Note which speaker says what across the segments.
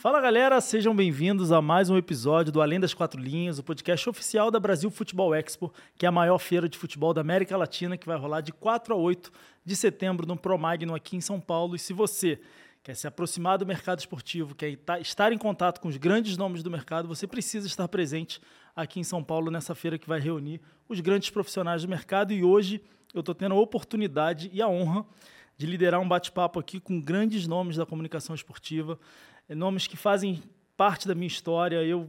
Speaker 1: Fala galera, sejam bem-vindos a mais um episódio do Além das Quatro Linhas, o podcast oficial da Brasil Futebol Expo, que é a maior feira de futebol da América Latina, que vai rolar de 4 a 8 de setembro no Promagno aqui em São Paulo. E se você quer se aproximar do mercado esportivo, quer estar em contato com os grandes nomes do mercado, você precisa estar presente aqui em São Paulo nessa feira que vai reunir os grandes profissionais do mercado. E hoje eu estou tendo a oportunidade e a honra de liderar um bate-papo aqui com grandes nomes da comunicação esportiva. É, nomes que fazem parte da minha história. Eu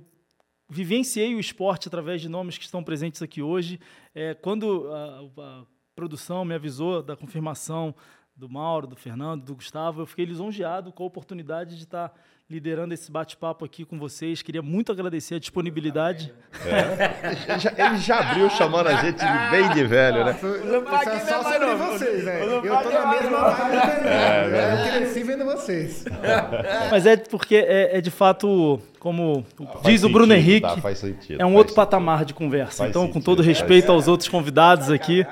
Speaker 1: vivenciei o esporte através de nomes que estão presentes aqui hoje. É, quando a, a, produção me avisou da confirmação do Mauro, do Fernando, do Gustavo, eu fiquei lisonjeado com a oportunidade de estar liderando esse bate-papo aqui com vocês. Queria muito agradecer a disponibilidade.
Speaker 2: É. Ele, já, ele, já, abriu chamando a gente de bem de velho, né?
Speaker 3: Isso é só sobre vocês, né? Eu tô na mesma vibe é, né? Eu cresci vendo vocês.
Speaker 1: Mas é porque é, é de fato, como ah, diz o Bruno Henrique, tá, sentido, é um outro sentido. patamar de conversa. Faz então, sentido, com todo respeito aos outros convidados aqui,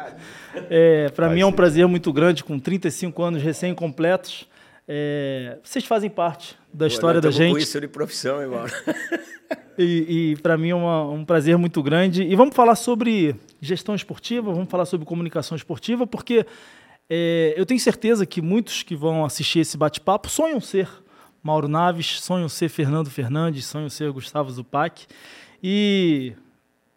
Speaker 1: é, para mim é um prazer muito grande, com 35 anos recém-completos, é, vocês fazem parte da história da gente.
Speaker 4: isso de profissão, irmão.
Speaker 1: e, e para mim é uma, um prazer muito grande. E vamos falar sobre gestão esportiva, vamos falar sobre comunicação esportiva, porque é, eu tenho certeza que muitos que vão assistir esse bate-papo sonham ser Mauro Naves, sonham ser Fernando Fernandes, sonham ser Gustavo Zupac. E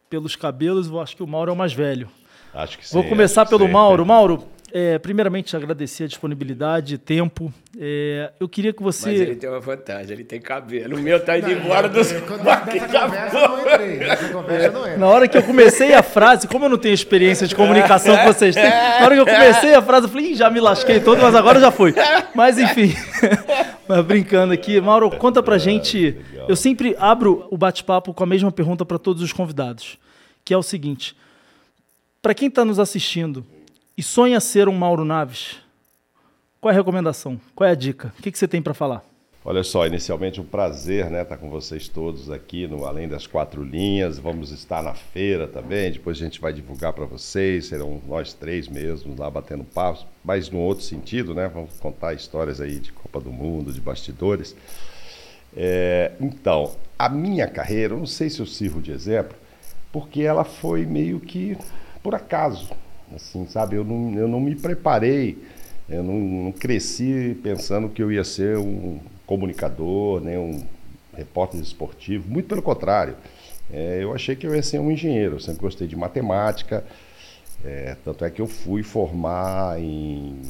Speaker 1: pelos cabelos, eu acho que o Mauro é o mais velho.
Speaker 2: Acho que sim.
Speaker 1: Vou começar pelo Mauro. Mauro, é, primeiramente, agradecer a disponibilidade, tempo. É, eu queria que você.
Speaker 4: Mas ele tem uma vantagem, ele tem cabelo. O meu tá indo não, embora dos. Nessa conversa não entrei.
Speaker 1: Nessa conversa não entrei. Na hora que eu comecei a frase, como eu não tenho experiência de comunicação que vocês têm, na hora que eu comecei a frase, eu falei, já me lasquei todo, mas agora já foi. Mas enfim, mas brincando aqui. Mauro, conta pra gente. Eu sempre abro o bate-papo com a mesma pergunta para todos os convidados, que é o seguinte: para quem está nos assistindo e sonha ser um Mauro Naves, qual é a recomendação? Qual é a dica? O que, que você tem para falar?
Speaker 2: Olha só, inicialmente um prazer né, estar tá com vocês todos aqui no Além das Quatro Linhas. Vamos estar na feira também, depois a gente vai divulgar para vocês, serão nós três mesmos lá batendo papo, mas no outro sentido, né? Vamos contar histórias aí de Copa do Mundo, de bastidores. É, então, a minha carreira, eu não sei se eu sirvo de exemplo, porque ela foi meio que por acaso assim, sabe? Eu não, eu não me preparei, eu não, não cresci pensando que eu ia ser um comunicador, nem né, um repórter esportivo, muito pelo contrário. É, eu achei que eu ia ser um engenheiro, eu sempre gostei de matemática, é, tanto é que eu fui formar em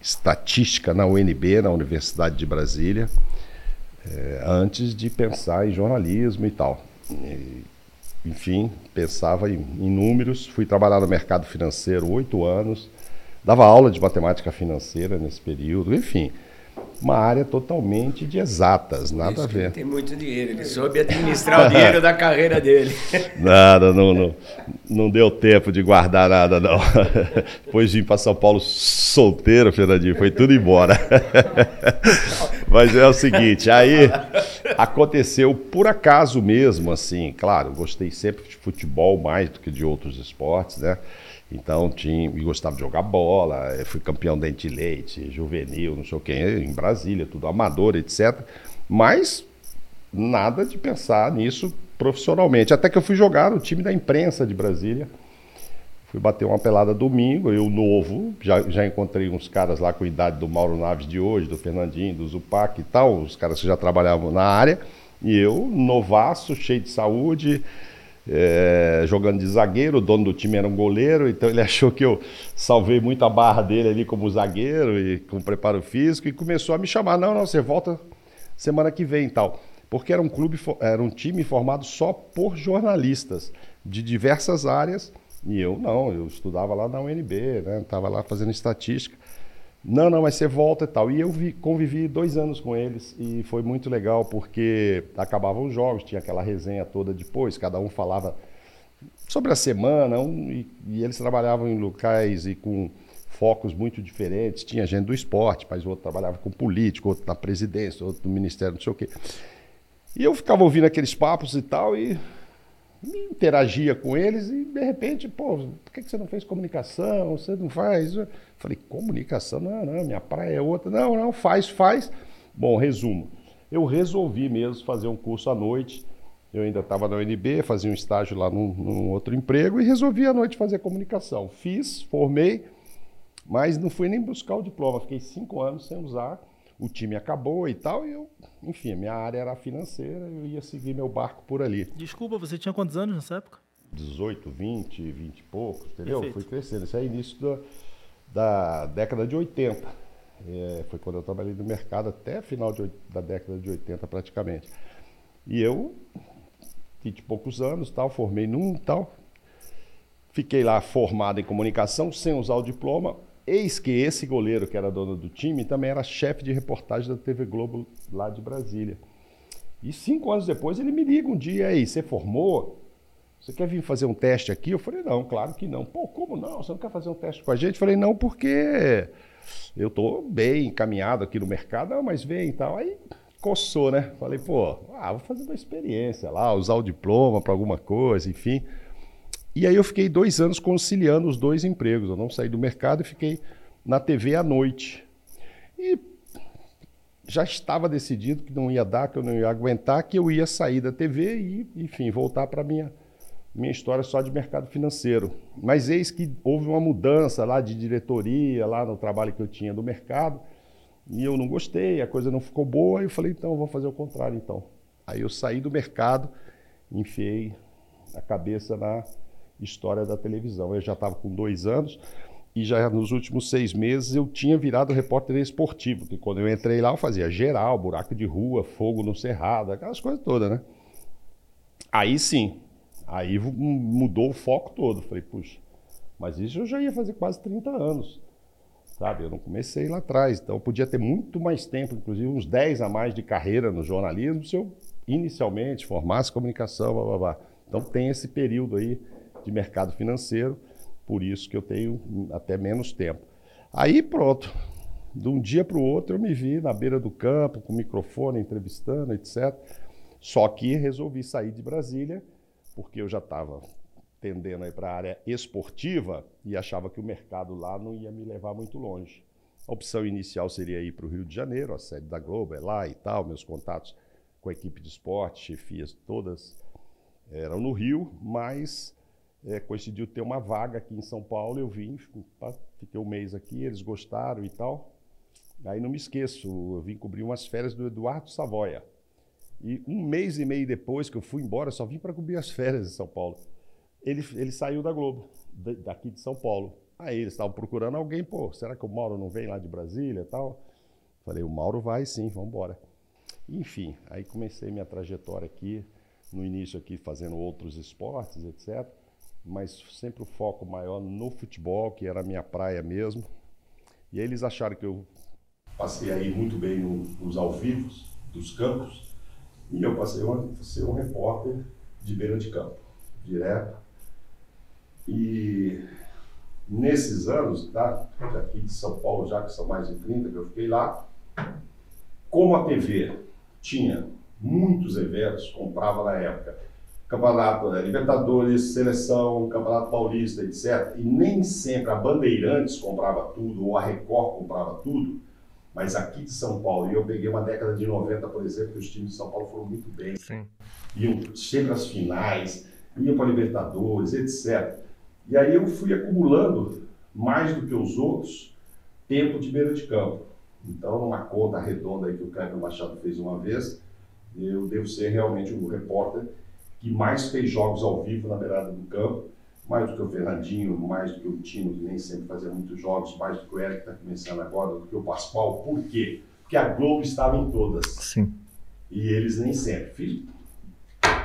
Speaker 2: estatística na UNB, na Universidade de Brasília, é, antes de pensar em jornalismo e tal. E, enfim, pensava em, em números. Fui trabalhar no mercado financeiro oito anos, dava aula de matemática financeira nesse período, enfim uma área totalmente de exatas, nada Isso, a ver. Ele
Speaker 4: tem muito dinheiro, ele soube administrar o dinheiro da carreira dele.
Speaker 2: Nada, não, não, não deu tempo de guardar nada, não. Depois vim para São Paulo solteiro, Fernandinho, foi tudo embora. Mas é o seguinte, aí aconteceu por acaso mesmo, assim, claro, gostei sempre de futebol mais do que de outros esportes, né? Então tinha, e gostava de jogar bola, eh, fui campeão dente de leite, juvenil, não sei o quê, em Brasília, tudo amador, etc. Mas nada de pensar nisso profissionalmente. Até que eu fui jogar no time da imprensa de Brasília. Fui bater uma pelada domingo, eu novo, já, já encontrei uns caras lá com a idade do Mauro Naves de hoje, do Fernandinho, do Zupac e tal, os caras que já trabalhavam na área, e eu, novaço, cheio de saúde, é, jogando de zagueiro, o dono do time era um goleiro, então ele achou que eu salvei muito a barra dele ali como zagueiro e com preparo físico e começou a me chamar, não, não, você volta semana que vem e tal. Porque era um clube, era um time formado só por jornalistas de diversas áreas, e eu não, eu estudava lá na UNB, né? Estava lá fazendo estatística. Não, não, mas você volta e tal. E eu vi, convivi dois anos com eles e foi muito legal porque acabavam os jogos, tinha aquela resenha toda depois, cada um falava sobre a semana um, e, e, eles trabalhavam em locais e com focos muito diferentes. Tinha gente do esporte, mas outro trabalhava com político, outro na presidência, outro no ministério, não sei o quê. E eu ficava ouvindo aqueles papos e tal e interagia com eles e de repente, pô, por que você não fez comunicação? Você não faz? Falei, comunicação? Não, não, minha praia é outra. Não, não, faz, faz. Bom, resumo. eu resolvi mesmo fazer um curso à noite. Eu ainda estava na UNB, fazia um estágio lá num, num, outro emprego e resolvi à noite fazer comunicação. Fiz, formei, mas não fui nem buscar o diploma. Fiquei cinco anos sem usar. O time acabou e tal, e eu, enfim, a minha área era financeira, eu ia seguir meu barco por ali.
Speaker 1: Desculpa, você tinha quantos anos nessa época?
Speaker 2: 18, 20, 20 e poucos, entendeu? Perfeito. Fui crescendo. Isso é início da, da década de 80. É, foi quando eu trabalhei no mercado até final de, da década de 80 praticamente. E eu, 20 e poucos anos, tal, formei num tal. Fiquei lá formado em comunicação, sem usar o diploma. Eis que esse goleiro, que era dono do time, também era chefe de reportagem da TV Globo lá de Brasília. E cinco anos depois ele me liga um dia, aí, você formou? Você quer vir fazer um teste aqui? Eu falei, não, claro que não. Pô, como não? Você não quer fazer um teste com a gente? Eu falei, não, porque eu estou bem encaminhado aqui no mercado, não, mas vem e tal. Aí coçou, né? Falei, pô, ah, vou fazer uma experiência lá, usar o diploma para alguma coisa, enfim. E aí eu fiquei dois anos conciliando os dois empregos. Eu não saí do mercado e fiquei na TV à noite. E já estava decidido que não ia dar, que eu não ia aguentar, que eu ia sair da TV e, enfim, voltar para minha minha história só de mercado financeiro. Mas eis que houve uma mudança lá de diretoria, lá no trabalho que eu tinha do mercado, e eu não gostei, a coisa não ficou boa, e eu falei, então, vou fazer o contrário, então. Aí eu saí do mercado, enfiei a cabeça na história da televisão. Eu já estava com dois anos, e já nos últimos seis meses eu tinha virado repórter esportivo, que quando eu entrei lá eu fazia geral, buraco de rua, fogo no cerrado, aquelas coisas todas, né? Aí sim, Aí mudou o foco todo. Falei, puxa, mas isso eu já ia fazer quase 30 anos. Sabe? Eu não comecei lá atrás. Então eu podia ter muito mais tempo, inclusive uns 10 a mais de carreira no jornalismo, se eu inicialmente formasse comunicação, blá blá blá. Então tem esse período aí de mercado financeiro, por isso que eu tenho até menos tempo. Aí pronto, de um dia para o outro eu me vi na beira do campo, com microfone, entrevistando, etc. Só que resolvi sair de Brasília porque eu já estava tendendo aí para a área esportiva e achava que o mercado lá não ia me levar muito longe. A opção inicial seria ir para o Rio de Janeiro, a sede da Globo é lá e tal, meus contatos com a equipe de esporte, chefias todas eram no Rio, mas é, coincidiu ter uma vaga aqui em São Paulo, eu vim, fiquei um mês aqui, eles gostaram e tal. Aí não me esqueço, eu vim cobrir umas férias do Eduardo Savoia, e um mês e meio depois que eu fui embora, só vim para cobrir as férias em São Paulo. Ele, ele saiu da Globo, daqui de São Paulo. Aí eles estavam procurando alguém, pô, será que o Mauro não vem lá de Brasília e tal? Falei, o Mauro vai sim, vamos embora. Enfim, aí comecei minha trajetória aqui, no início aqui fazendo outros esportes, etc. Mas sempre o foco maior no futebol, que era a minha praia mesmo. E aí eles acharam que eu passei aí muito bem no, nos ao vivos dos campos e eu passei a ser um repórter de beira de campo, direto. E nesses anos, tá, aqui de São Paulo, já que são mais de 30 que eu fiquei lá, como a TV tinha muitos eventos, comprava na época, Campeonato né, Libertadores, Seleção, Campeonato Paulista, etc. E nem sempre a Bandeirantes comprava tudo, ou a Record comprava tudo. Mas aqui de São Paulo, e eu peguei uma década de 90, por exemplo, que os times de São Paulo foram muito bem. Sim. Iam sempre às finais, iam para Libertadores, etc. E aí eu fui acumulando, mais do que os outros, tempo de beira de campo. Então, numa conta redonda aí que o Cleber Machado fez uma vez, eu devo ser realmente o repórter que mais fez jogos ao vivo na beirada do campo mais do que o Fernandinho, mais do que o Tino, que nem sempre fazia muitos jogos, mais do que o Eric está começando agora, do que o Pascoal. Por quê? Porque a Globo estava em todas.
Speaker 1: Sim.
Speaker 2: E eles nem sempre. Fiz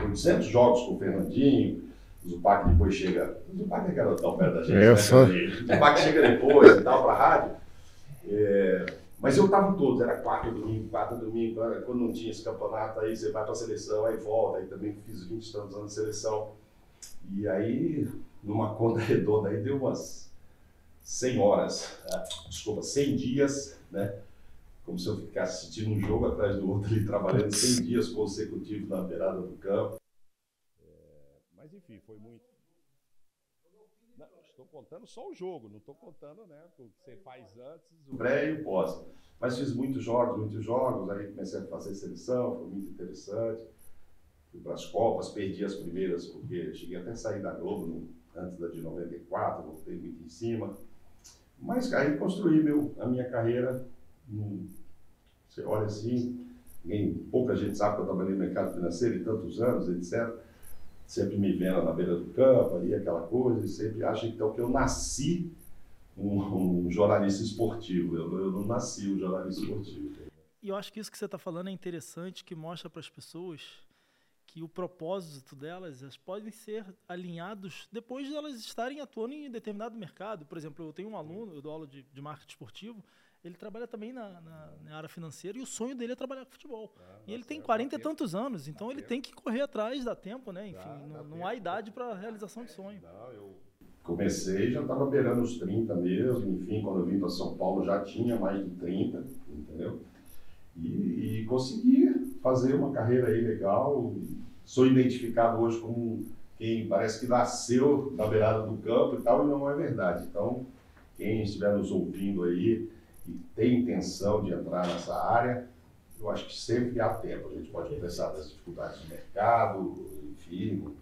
Speaker 2: 800 jogos com o Fernandinho, o Zupac depois chega. O Zupac é garotão perto da gente.
Speaker 1: Eu né? sou.
Speaker 2: O Zupac chega depois e tal, para a rádio. É... Mas eu estava em todos, era quatro domingo, quatro domingo. Quando não tinha esse campeonato, aí você vai para a seleção, aí volta. Aí também fiz 20 tantos anos de seleção. E aí numa conta redonda aí deu umas 100 horas, ah, desculpa, 100 dias, né? Como se eu ficasse assistindo um jogo atrás do outro ali, trabalhando 100 dias consecutivos na beirada do campo. É, mas enfim, foi muito. Estou contando só o jogo, não estou contando né, o que você faz antes. O pré e o pós. Mas fiz muitos jogos, muitos jogos, aí comecei a fazer seleção, foi muito interessante. Fui para as Copas, perdi as primeiras, porque cheguei até a sair da Globo no, antes da de 94, voltei muito em cima. Mas aí construí meu, a minha carreira. Hum, você olha assim, ninguém, pouca gente sabe que eu trabalhei no mercado financeiro em tantos anos, etc sempre me vendo na beira do campo, ali, aquela coisa, e sempre acha então que eu nasci um, um jornalista esportivo. Eu, eu, não nasci um jornalista esportivo.
Speaker 1: E eu acho que isso que você está falando é interessante, que mostra para as pessoas que o propósito delas elas podem ser alinhados depois de elas estarem atuando em determinado mercado. Por exemplo, eu tenho um aluno, eu dou aula de, de marketing esportivo, ele trabalha também na, na, na, área financeira e o sonho dele é trabalhar com futebol. Ah, e ele tem 40 e tantos anos, então ele tem que correr atrás, dá tempo, né? Enfim, dá, não, dá não há idade para realização de sonho. Não,
Speaker 2: eu comecei, já estava beirando os 30 mesmo, enfim, quando eu vim para São Paulo já tinha mais de 30, entendeu? E, e consegui fazer uma carreira aí legal. Sou identificado hoje como quem parece que nasceu na beirada do campo e tal, e não é verdade. Então, quem estiver nos ouvindo aí, e tem intenção de entrar nessa área, eu acho que sempre há tempo. A gente pode pensar das dificuldades do mercado, enfim,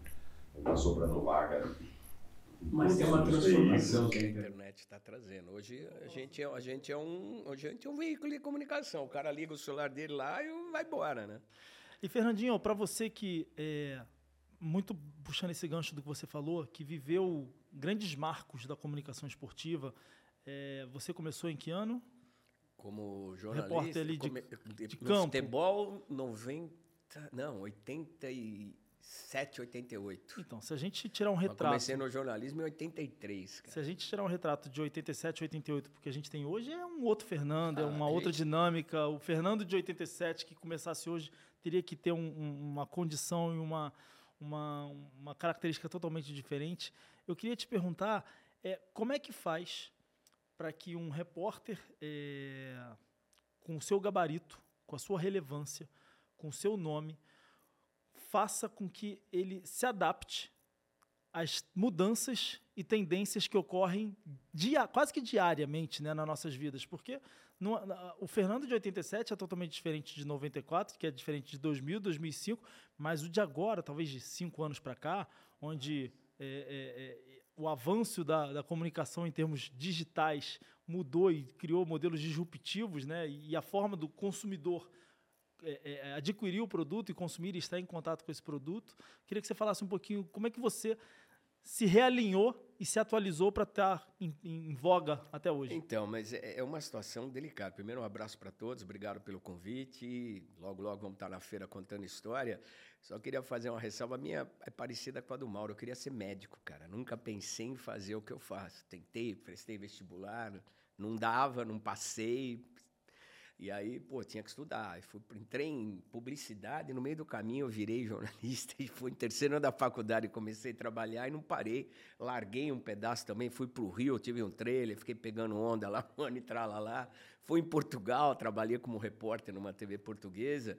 Speaker 2: está sobrando vaga.
Speaker 4: Mas tem uma transformação que a internet está trazendo. Hoje a gente, é, a, gente é um, a gente é um veículo de comunicação. O cara liga o celular dele lá e vai embora, né?
Speaker 1: E Fernandinho, para você que é muito puxando esse gancho do que você falou, que viveu grandes marcos da comunicação esportiva, é, você começou em que ano?
Speaker 4: como jornalista.
Speaker 1: Repórter ali de, de, de
Speaker 4: campo. Futebol 90, não, 87, 88.
Speaker 1: Então, se a gente tirar um retrato. Eu
Speaker 4: comecei no jornalismo em 83. Cara.
Speaker 1: Se a gente tirar um retrato de 87, 88, porque a gente tem hoje é um outro Fernando, é ah, é uma outra dinâmica. O Fernando de 87 que começasse hoje teria que ter um, um, uma condição e uma, uma, uma característica totalmente diferente. Eu queria te perguntar é, como é que faz para que um repórter, é, com o seu gabarito, com a sua relevância, com o seu nome, faça com que ele se adapte às mudanças e tendências que ocorrem dia, quase que diariamente né, nas nossas vidas. Porque no, na, o Fernando de 87 é totalmente diferente de 94, que é diferente de 2000, 2005, mas o de agora, talvez de cinco anos para cá, onde é, é, é o avanço da, da, comunicação em termos digitais mudou e criou modelos disruptivos, né? E a forma do consumidor é, é, adquirir o produto e consumir e estar em contato com esse produto. Queria que você falasse um pouquinho como é que você se realinhou e se atualizou para estar em, em, voga até hoje.
Speaker 4: Então, mas é, é uma situação delicada. Primeiro, um abraço para todos, obrigado pelo convite. Logo, logo vamos estar na feira contando história. Só queria fazer uma ressalva. A minha é parecida com a do Mauro. Eu queria ser médico, cara. Nunca pensei em fazer o que eu faço. Tentei, prestei vestibular, não dava, não passei, e aí, pô, tinha que estudar. Fui, entrei em publicidade, no meio do caminho eu virei jornalista e fui em terceiro ano da faculdade, comecei a trabalhar e não parei. Larguei um pedaço também, fui para o Rio, tive um trailer, fiquei pegando onda lá, um ano e lá. Fui em Portugal, trabalhei como repórter numa TV portuguesa.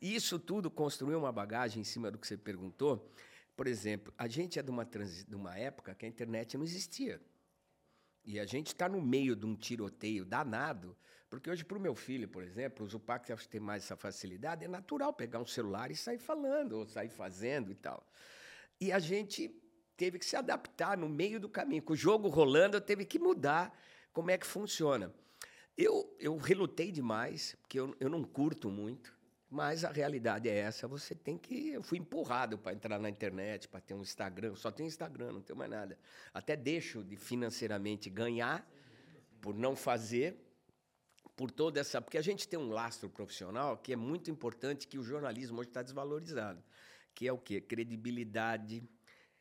Speaker 4: E isso tudo construiu uma bagagem em cima do que você perguntou. Por exemplo, a gente é de uma, de uma época que a internet não existia. E a gente está no meio de um tiroteio danado, porque hoje, para o meu filho, por exemplo, o Zupac que tem mais essa facilidade, é natural pegar um celular e sair falando, ou sair fazendo e tal. E a gente teve que se adaptar no meio do caminho. Com o jogo rolando, eu teve que mudar como é que funciona. Eu, eu relutei demais, porque eu, eu não curto muito. Mas a realidade é essa, você tem que. Eu fui empurrado para entrar na internet, para ter um Instagram. Só tenho Instagram, não tenho mais nada. Até deixo de financeiramente ganhar por não fazer, por toda essa. Porque a gente tem um lastro profissional que é muito importante, que o jornalismo hoje está desvalorizado. Que é o quê? Credibilidade,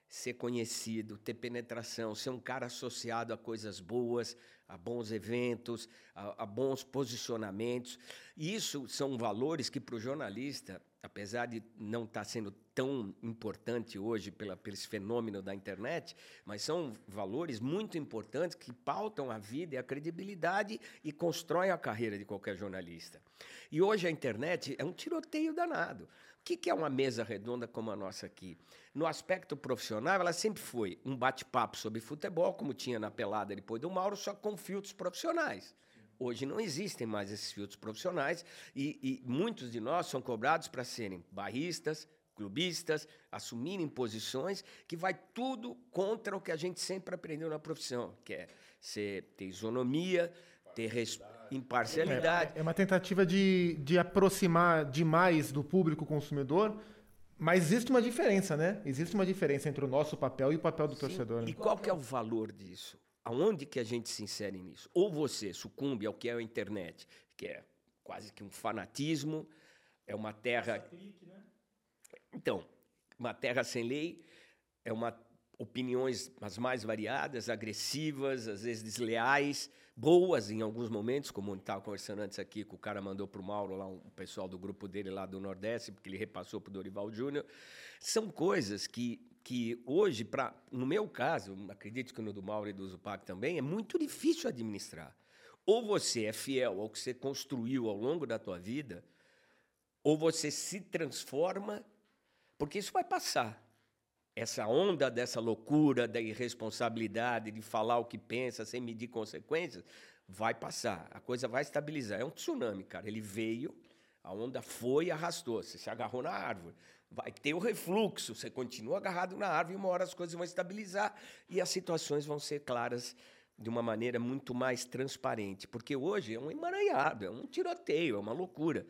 Speaker 4: ser conhecido, ter penetração, ser um cara associado a coisas boas, a bons eventos, a, a bons posicionamentos. E isso são valores que, para o jornalista, apesar de não estar sendo tão importante hoje pela, pelo fenômeno da internet, mas são valores muito importantes que pautam a vida e a credibilidade e constroem a carreira de qualquer jornalista. E hoje a internet é um tiroteio danado. O que é uma mesa redonda como a nossa aqui? No aspecto profissional, ela sempre foi um bate-papo sobre futebol, como tinha na pelada depois do Mauro, só com filtros profissionais. Hoje não existem mais esses filtros profissionais e, e muitos de nós são cobrados para serem barristas, clubistas, assumirem posições que vai tudo contra o que a gente sempre aprendeu na profissão, que é ser, ter isonomia, ter imparcialidade.
Speaker 3: É, é uma tentativa de, de aproximar demais do público consumidor, mas existe uma diferença, né? Existe uma diferença entre o nosso papel e o papel do Sim. torcedor. Né?
Speaker 4: E qual que é o valor disso? aonde que a gente se insere nisso? Ou você sucumbe ao que é a internet, que é quase que um fanatismo, é uma terra. Né? Então, uma terra sem lei, é uma opiniões as mais variadas, agressivas, às vezes desleais, boas em alguns momentos, como estava conversando antes aqui, que o cara mandou para o Mauro, lá, um pessoal do grupo dele lá do Nordeste, porque ele repassou para o Dorival Júnior. São coisas que que hoje, pra, no meu caso, acredito que no do Mauro e do Zupac também, é muito difícil administrar. Ou você é fiel ao que você construiu ao longo da tua vida, ou você se transforma, porque isso vai passar. Essa onda dessa loucura, da irresponsabilidade, de falar o que pensa sem medir consequências, vai passar. A coisa vai estabilizar. É um tsunami, cara. Ele veio, a onda foi e arrastou. Você se agarrou na árvore vai ter o refluxo, você continua agarrado na árvore e uma hora as coisas vão estabilizar e as situações vão ser claras de uma maneira muito mais transparente, porque hoje é um emaranhado, é um tiroteio, é uma loucura.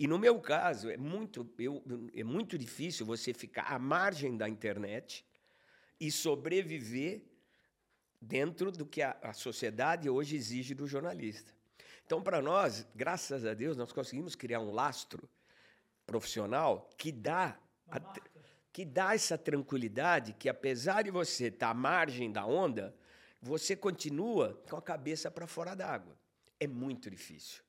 Speaker 4: E no meu caso, é muito, eu, é muito difícil você ficar à margem da internet e sobreviver dentro do que a, a sociedade hoje exige do jornalista. Então, para nós, graças a Deus, nós conseguimos criar um lastro profissional que dá a, que dá essa tranquilidade que apesar de você estar tá à margem da onda, você continua com a cabeça para fora d'água. É muito difícil.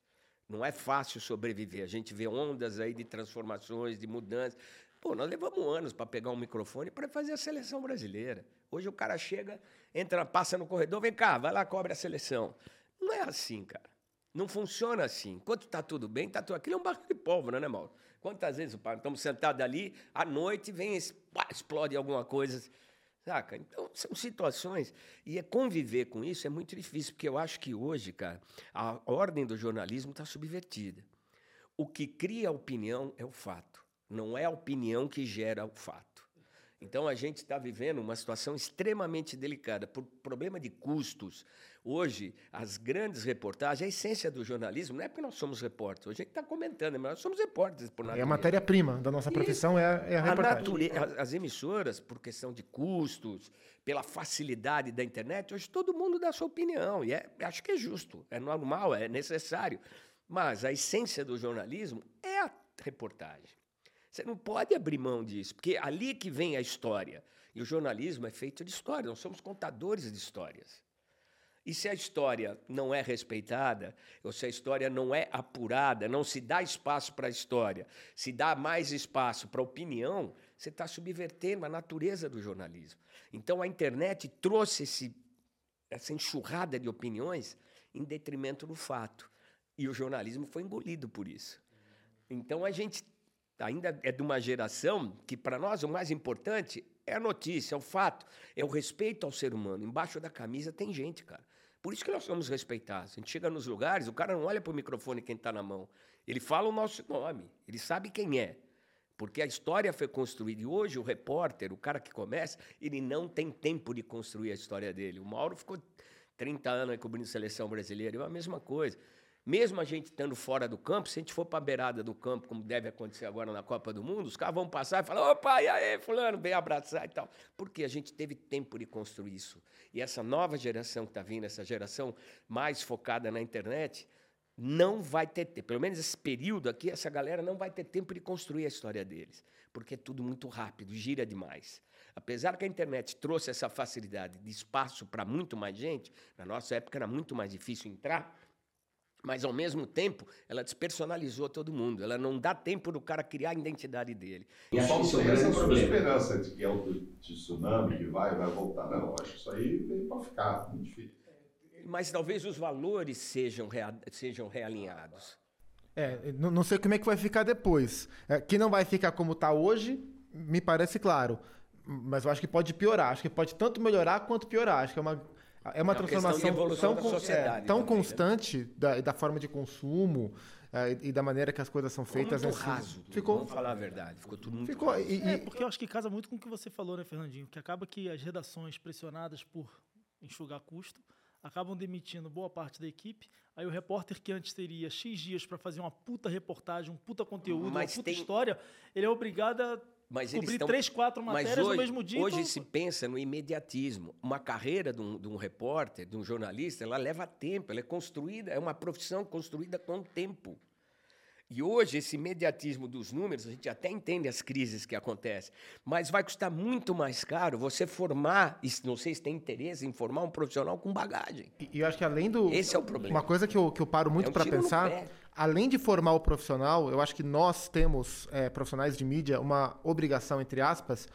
Speaker 4: Não é fácil sobreviver. A gente vê ondas aí de transformações, de mudanças. Pô, nós levamos anos para pegar um microfone para fazer a seleção brasileira. Hoje o cara chega, entra, passa no corredor, vem cá, vai lá, cobre a seleção. Não é assim, cara. Não funciona assim. Enquanto está tudo bem, está tudo. Aquilo é um barco de pólvora, né, Mauro? Quantas vezes estamos sentados ali, à noite vem, explode alguma coisa. Saca? Então, são situações. E é conviver com isso é muito difícil, porque eu acho que hoje, cara, a ordem do jornalismo está subvertida. O que cria a opinião é o fato. Não é a opinião que gera o fato. Então a gente está vivendo uma situação extremamente delicada por problema de custos. Hoje, as grandes reportagens, a essência do jornalismo não é porque nós somos repórteres. Hoje a gente está comentando, mas nós somos repórteres por natureza.
Speaker 3: É a matéria-prima da nossa profissão, é, a, é a reportagem.
Speaker 4: A as emissoras, por questão de custos, pela facilidade da internet, hoje todo mundo dá a sua opinião. E é, acho que é justo, é normal, é necessário. Mas a essência do jornalismo é a reportagem. Você não pode abrir mão disso, porque é ali que vem a história. E o jornalismo é feito de história, nós somos contadores de histórias. E se a história não é respeitada, ou se a história não é apurada, não se dá espaço para a história, se dá mais espaço para a opinião, você está subvertendo a natureza do jornalismo. Então a internet trouxe esse, essa enxurrada de opiniões em detrimento do fato. E o jornalismo foi engolido por isso. Então a gente ainda é de uma geração que, para nós, o mais importante é a notícia, é o fato, é o respeito ao ser humano. Embaixo da camisa tem gente, cara. Por isso que nós somos respeitados. A gente chega nos lugares, o cara não olha para o microfone quem está na mão. Ele fala o nosso nome, ele sabe quem é. Porque a história foi construída. E hoje o repórter, o cara que começa, ele não tem tempo de construir a história dele. O Mauro ficou 30 anos cobrindo seleção brasileira, é a mesma coisa. Mesmo a gente estando fora do campo, se a gente for para a beirada do campo, como deve acontecer agora na Copa do Mundo, os caras vão passar e falar: opa, e aí, Fulano, vem abraçar e tal. Porque a gente teve tempo de construir isso. E essa nova geração que está vindo, essa geração mais focada na internet, não vai ter tempo. Pelo menos esse período aqui, essa galera não vai ter tempo de construir a história deles. Porque é tudo muito rápido, gira demais. Apesar que a internet trouxe essa facilidade de espaço para muito mais gente, na nossa época era muito mais difícil entrar Mas, ao mesmo tempo, ela despersonalizou todo mundo. Ela não dá tempo do cara criar a identidade dele.
Speaker 2: E que isso é um grande problema. esperança de que é o tsunami que vai, vai voltar. Não, acho que isso aí veio para ficar. Muito difícil.
Speaker 4: Mas talvez os valores sejam, rea, sejam realinhados.
Speaker 3: É, não sei como é que vai ficar depois. É, que não vai ficar como está hoje, me parece claro. Mas eu acho que pode piorar. Acho que pode tanto melhorar quanto piorar. Acho que é uma, é uma é transformação tão, é, tão né? constante né? da, da forma de consumo é, e da maneira que as coisas são feitas.
Speaker 4: Ficou muito raso. Ficou, vamos falar a verdade. Ficou tudo muito
Speaker 1: ficou, raso. E, é, porque eu acho que casa muito com o que você falou, né, Fernandinho? Que acaba que as redações pressionadas por enxugar custo acabam demitindo boa parte da equipe. Aí o repórter que antes teria X dias para fazer uma puta reportagem, um puta conteúdo, Mas uma puta tem... história, ele é obrigado a mas cobrir estão... três, quatro matérias hoje, no mesmo dia.
Speaker 4: Hoje então... se pensa no imediatismo. Uma carreira de um, de um, repórter, de um jornalista, ela leva tempo, ela é construída, é uma profissão construída com tempo. E hoje, esse imediatismo dos números, a gente até entende as crises que acontecem, mas vai custar muito mais caro você formar, não sei se tem interesse em formar um profissional com bagagem.
Speaker 3: E, eu acho que além do.
Speaker 4: Esse é o problema.
Speaker 3: Uma coisa que eu, que eu paro muito é um para pensar, além de formar o profissional, eu acho que nós temos, é, profissionais de mídia, uma obrigação, entre aspas,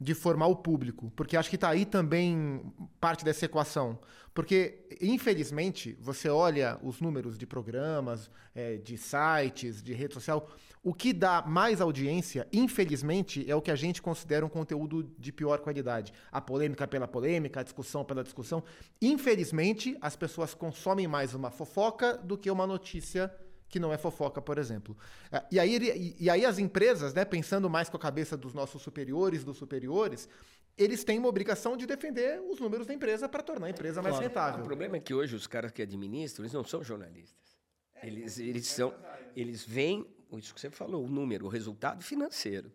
Speaker 3: de formar o público, porque acho que está aí também parte dessa equação. Porque, infelizmente, você olha os números de programas, é, de sites, de rede social, o que dá mais audiência, infelizmente, é o que a gente considera um conteúdo de pior qualidade. A polêmica pela polêmica, a discussão pela discussão. Infelizmente, as pessoas consomem mais uma fofoca do que uma notícia que não é fofoca, por exemplo. É, e aí, e, e aí as empresas, né, pensando mais com a cabeça dos nossos superiores, dos superiores, eles têm uma obrigação de defender os números da empresa para tornar a empresa mais rentável.
Speaker 4: O problema é que hoje os caras que administram, eles não são jornalistas. Eles, eles são, eles veem, isso que você falou, o número, o resultado financeiro.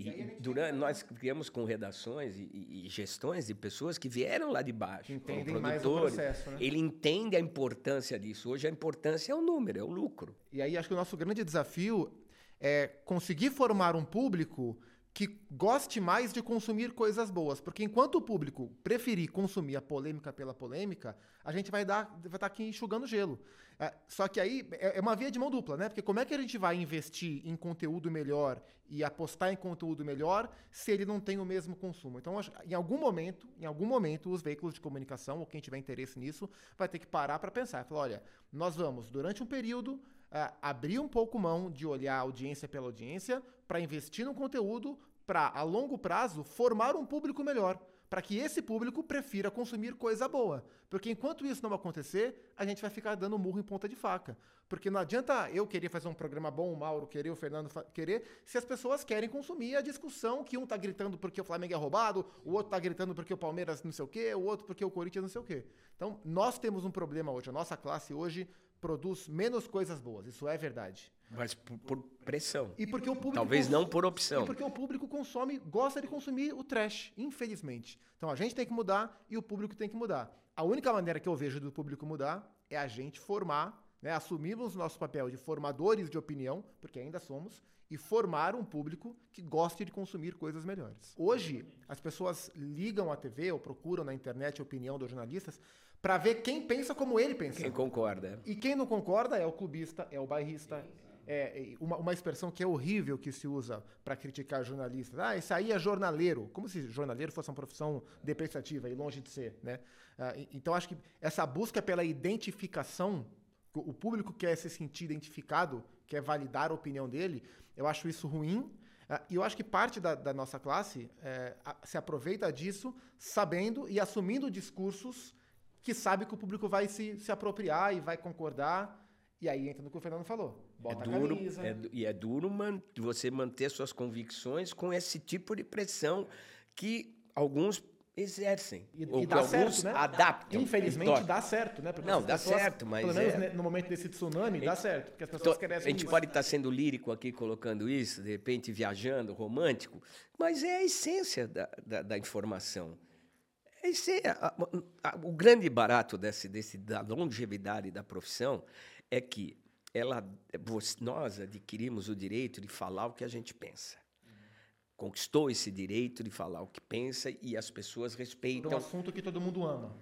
Speaker 4: E durante, nós criamos com redações e, e, gestões de pessoas que vieram lá de baixo.
Speaker 3: Entendem mais o processo, né?
Speaker 4: Ele entende a importância disso. Hoje a importância é o número, é o lucro.
Speaker 3: E aí acho que o nosso grande desafio é conseguir formar um público que goste mais de consumir coisas boas. Porque enquanto o público preferir consumir a polêmica pela polêmica, a gente vai vai estar tá aqui enxugando gelo. É, só que aí é, é uma via de mão dupla, né? Porque como é que a gente vai investir em conteúdo melhor e apostar em conteúdo melhor se ele não tem o mesmo consumo? Então, em algum momento, em algum momento, os veículos de comunicação ou quem tiver interesse nisso vai ter que parar para pensar, falar, olha, nós vamos durante um período uh, abrir um pouco mão de olhar audiência pela audiência para investir no conteúdo para, a longo prazo, formar um público melhor. Para que esse público prefira consumir coisa boa. Porque enquanto isso não acontecer, a gente vai ficar dando murro em ponta de faca. Porque não adianta eu querer fazer um programa bom, o Mauro querer, o Fernando querer, se as pessoas querem consumir a discussão que um tá gritando porque o Flamengo é roubado, o outro tá gritando porque o Palmeiras não sei o quê, o outro porque o Corinthians não sei o quê. Então, nós temos um problema hoje. A nossa classe hoje produz menos coisas boas. Isso é verdade.
Speaker 4: Mas por, por pressão.
Speaker 3: E porque o público
Speaker 4: Talvez não por opção.
Speaker 3: E porque o público consome, gosta de consumir o trash, infelizmente. Então a gente tem que mudar e o público tem que mudar. A única maneira que eu vejo do público mudar é a gente formar, né, assumirmos nosso papel de formadores de opinião, porque ainda somos, e formar um público que goste de consumir coisas melhores. Hoje, as pessoas ligam a TV ou procuram na internet a opinião dos jornalistas para ver quem pensa como ele pensa.
Speaker 4: Quem concorda.
Speaker 3: E quem não concorda é o clubista, é o bairrista. É uma, uma expressão que é horrível que se usa para criticar jornalistas. Ah, isso aí é jornaleiro. Como se jornaleiro fosse uma profissão depreciativa e longe de ser. Né? Ah, então, acho que essa busca pela identificação, o público quer se sentir identificado, quer validar a opinião dele, eu acho isso ruim. Ah, e eu acho que parte da, da nossa classe é, se aproveita disso sabendo e assumindo discursos que sabe que o público vai se, se apropriar e vai concordar. E aí entra no que o Fernando falou. Bota
Speaker 4: é duro,
Speaker 3: a camisa.
Speaker 4: É, e é duro man, você manter suas convicções com esse tipo de pressão que alguns exercem.
Speaker 3: E, e dá certo, né?
Speaker 4: adaptam.
Speaker 3: Infelizmente dá certo, né?
Speaker 4: Porque Não, dá pessoas, certo, mas.
Speaker 3: Pelo menos é... no momento desse tsunami, gente, dá certo. Porque as pessoas querem
Speaker 4: A gente
Speaker 3: isso.
Speaker 4: pode estar sendo lírico aqui colocando isso, de repente viajando, romântico, mas é a essência da, da, da informação. Esse é a, a, o grande barato desse, desse, da longevidade da profissão é que ela, nós adquirimos o direito de falar o que a gente pensa. Conquistou esse direito de falar o que pensa e as pessoas respeitam. É
Speaker 3: um assunto que todo mundo ama.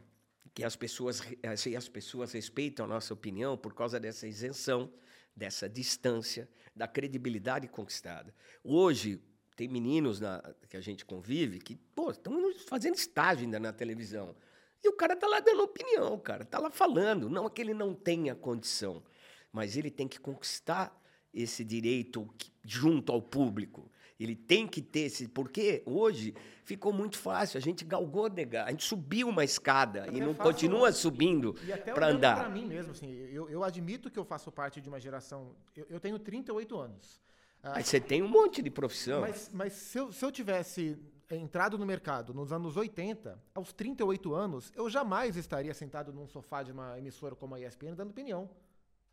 Speaker 4: que as pessoas, assim, as pessoas respeitam a nossa opinião por causa dessa isenção, dessa distância, da credibilidade conquistada. Hoje, tem meninos na, que a gente convive que, pô, estão fazendo estágio ainda na televisão. E o cara tá lá dando opinião, cara, tá lá falando. Não é que ele não tenha condição, mas ele tem que conquistar esse direito junto ao público. Ele tem que ter esse. Porque hoje ficou muito fácil. A gente galgou negar. A gente subiu uma escada
Speaker 3: Até
Speaker 4: e não
Speaker 3: faço-
Speaker 4: continua subindo
Speaker 3: E até
Speaker 4: para andar.
Speaker 3: Pra mim mesmo, assim, eu, eu admito que eu faço parte de uma geração. Eu, eu tenho 38 anos. Ah,
Speaker 4: Mas você tem um monte de profissão.
Speaker 3: Mas, mas se, eu, se eu tivesse entrado no mercado nos anos 80, aos 38 anos, eu jamais estaria sentado num sofá de uma emissora como a ESPN dando opinião.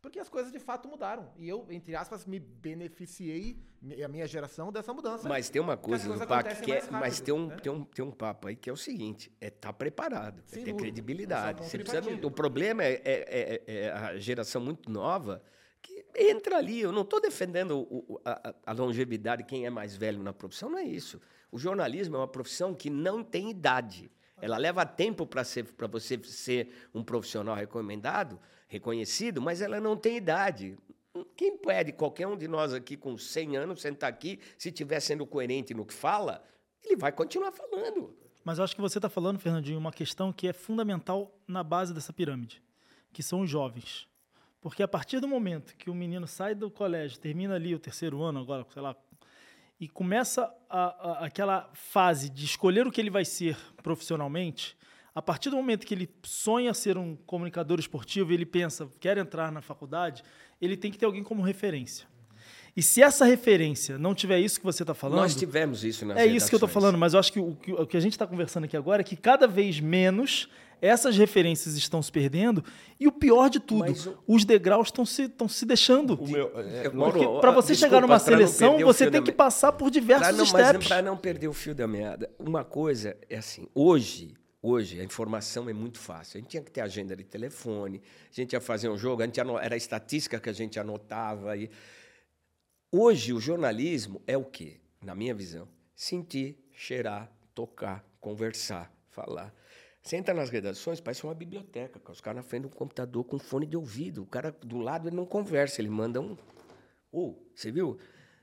Speaker 3: Porque as coisas de fato mudaram. E eu, entre aspas, me beneficiei, a minha geração, dessa mudança.
Speaker 4: Mas tem uma coisa,
Speaker 3: acontecem
Speaker 4: que é,
Speaker 3: mais
Speaker 4: mas
Speaker 3: rápido,
Speaker 4: tem um,
Speaker 3: né?
Speaker 4: tem, um, tem um papo aí que é o seguinte: é estar preparado,
Speaker 3: Sem
Speaker 4: é ter
Speaker 3: dúvida.
Speaker 4: credibilidade.
Speaker 3: É
Speaker 4: Você precisa
Speaker 3: partido.
Speaker 4: o problema é, é- é- é a geração muito nova que entra ali. Eu não estou defendendo o- a- a longevidade, quem é mais velho na profissão, não é isso. O jornalismo é uma profissão que não tem idade. Ela leva tempo para você ser um profissional recomendado, reconhecido, mas ela não tem idade. Quem pede qualquer um de nós aqui com 100 anos sentar aqui, se estiver sendo coerente no que fala, ele vai continuar falando.
Speaker 1: Mas eu acho que você está falando, Fernandinho, uma questão que é fundamental na base dessa pirâmide, que são os jovens. Porque a partir do momento que o menino sai do colégio, termina ali o terceiro ano, agora, sei lá, e começa a- a- aquela fase de escolher o que ele vai ser profissionalmente, a partir do momento que ele sonha ser um comunicador esportivo e ele pensa, quer entrar na faculdade, ele tem que ter alguém como referência. E se essa referência não tiver isso que você está falando,
Speaker 4: Nós tivemos isso nas
Speaker 1: é isso que eu estou
Speaker 4: redações.
Speaker 1: falando, mas eu acho que o, que o que a gente está conversando aqui agora é que cada vez menos essas referências estão se perdendo e o pior de tudo,
Speaker 4: o-
Speaker 1: os degraus estão se, estão se deixando.
Speaker 2: É,
Speaker 4: Eu-
Speaker 1: para você
Speaker 4: desculpa,
Speaker 1: chegar numa
Speaker 4: pra
Speaker 1: seleção, você tem que passar por diversos
Speaker 4: Para não,
Speaker 1: steps.
Speaker 4: Para não perder o fio da meada, uma coisa é assim, hoje, hoje a informação é muito fácil. A gente tinha que ter agenda de telefone, a gente ia fazer um jogo, a gente era a estatística que a gente anotava. E... Hoje o jornalismo é o quê? Na minha visão, sentir, cheirar, tocar, conversar, falar. Você entra nas redações, parece uma biblioteca, os caras na frente de um computador com fone de ouvido. O cara do lado ele não conversa, ele manda um. Ô, você viu?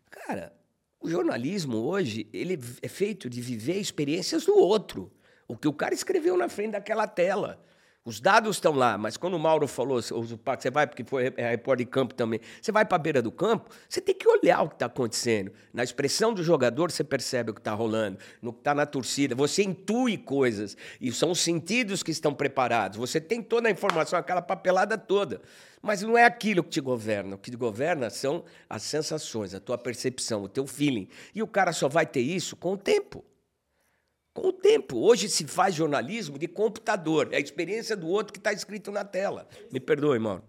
Speaker 4: Cara, o jornalismo hoje ele é feito de viver experiências do outro. O que o cara escreveu na frente daquela tela. Os dados estão lá, mas quando o Mauro falou, você vai, porque foi é, repórter de campo também, você vai para a beira do campo, você tem que olhar o que está acontecendo. Na expressão do jogador, você percebe o que está rolando, no que está na torcida, você intui coisas, e são os sentidos que estão preparados. Você tem toda a informação, aquela papelada toda. Mas não é aquilo que te governa. O que te governa são as sensações, a tua percepção, o teu feeling. E o cara só vai ter isso com o tempo. Com o tempo. Hoje se faz jornalismo de computador. É a experiência do outro que está escrito na tela. Me perdoe, Mauro.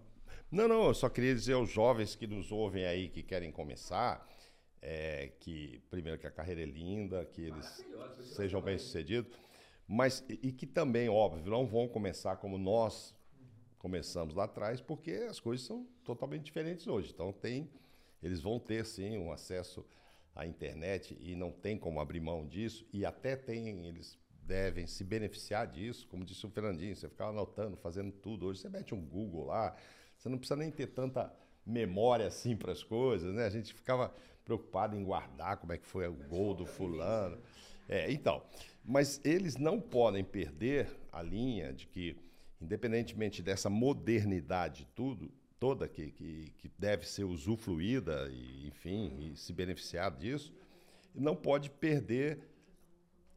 Speaker 2: Não, não, eu só queria dizer aos jovens que nos ouvem aí, que querem começar, é, que, primeiro, que a carreira é linda, que eles sejam bem-sucedidos, mas, e, e que também, óbvio, não vão começar como nós começamos lá atrás, porque as coisas são totalmente diferentes hoje. Então, tem, eles vão ter, sim, um acesso à internet e não tem como abrir mão disso, e até tem, eles devem se beneficiar disso, como disse o Fernandinho, você ficava anotando, fazendo tudo. Hoje você mete um Google lá, você não precisa nem ter tanta memória assim para as coisas, né? A gente ficava preocupado em guardar como é que foi o gol do fulano. É, então, mas eles não podem perder a linha de que, independentemente dessa modernidade tudo, toda que, que, que deve ser usufruída e, enfim, e se beneficiar disso, não pode perder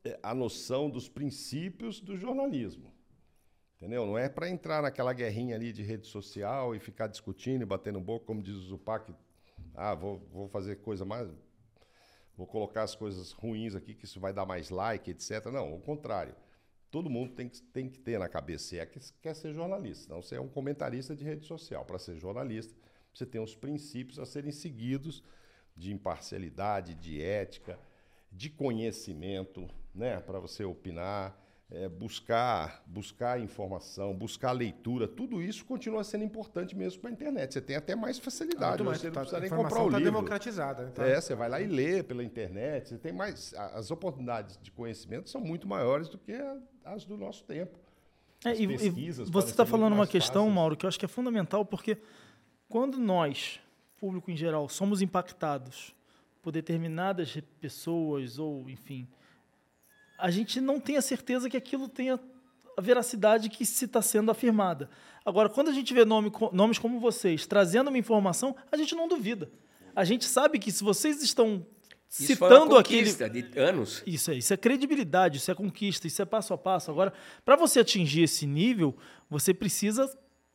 Speaker 2: é, a noção dos princípios do jornalismo. Entendeu? Não é para entrar naquela guerrinha ali de rede social e ficar discutindo e batendo boca, como diz o Zupac. Ah, vou, vou fazer coisa mais. Vou colocar as coisas ruins aqui, que isso vai dar mais like, etc. Não, o contrário. Todo mundo tem que, tem que ter na cabeça, se é que quer ser jornalista. Não, você é um comentarista de rede social. Para ser jornalista, você tem os princípios a serem seguidos de imparcialidade, de ética, de conhecimento, né, para você opinar é, buscar, buscar informação, buscar leitura, tudo isso continua sendo importante mesmo para a internet. Você tem até mais facilidade,
Speaker 3: Muito mais,
Speaker 2: você não
Speaker 3: tá-
Speaker 2: precisa
Speaker 3: a
Speaker 2: nem comprar o
Speaker 3: tá
Speaker 2: livro.
Speaker 3: democratizada. Então,
Speaker 2: É, você vai lá e lê pela internet, você tem mais, as oportunidades de conhecimento são muito maiores do que a- as do nosso tempo.
Speaker 1: É, e, e você está falando uma questão,
Speaker 2: fáceis.
Speaker 1: Mauro, que eu acho que é fundamental, porque quando nós, público em geral, somos impactados por determinadas pessoas ou, enfim, a gente não tem a certeza que aquilo tenha a veracidade que se está sendo afirmada. Agora, quando a gente vê nome nomes como vocês trazendo uma informação, a gente não duvida. A gente sabe que se vocês estão
Speaker 4: Isso foi
Speaker 1: citando aquele
Speaker 4: conquista de anos.
Speaker 1: isso é, isso é credibilidade, isso é conquista, isso é passo a passo. Agora, para você atingir esse nível, você precisa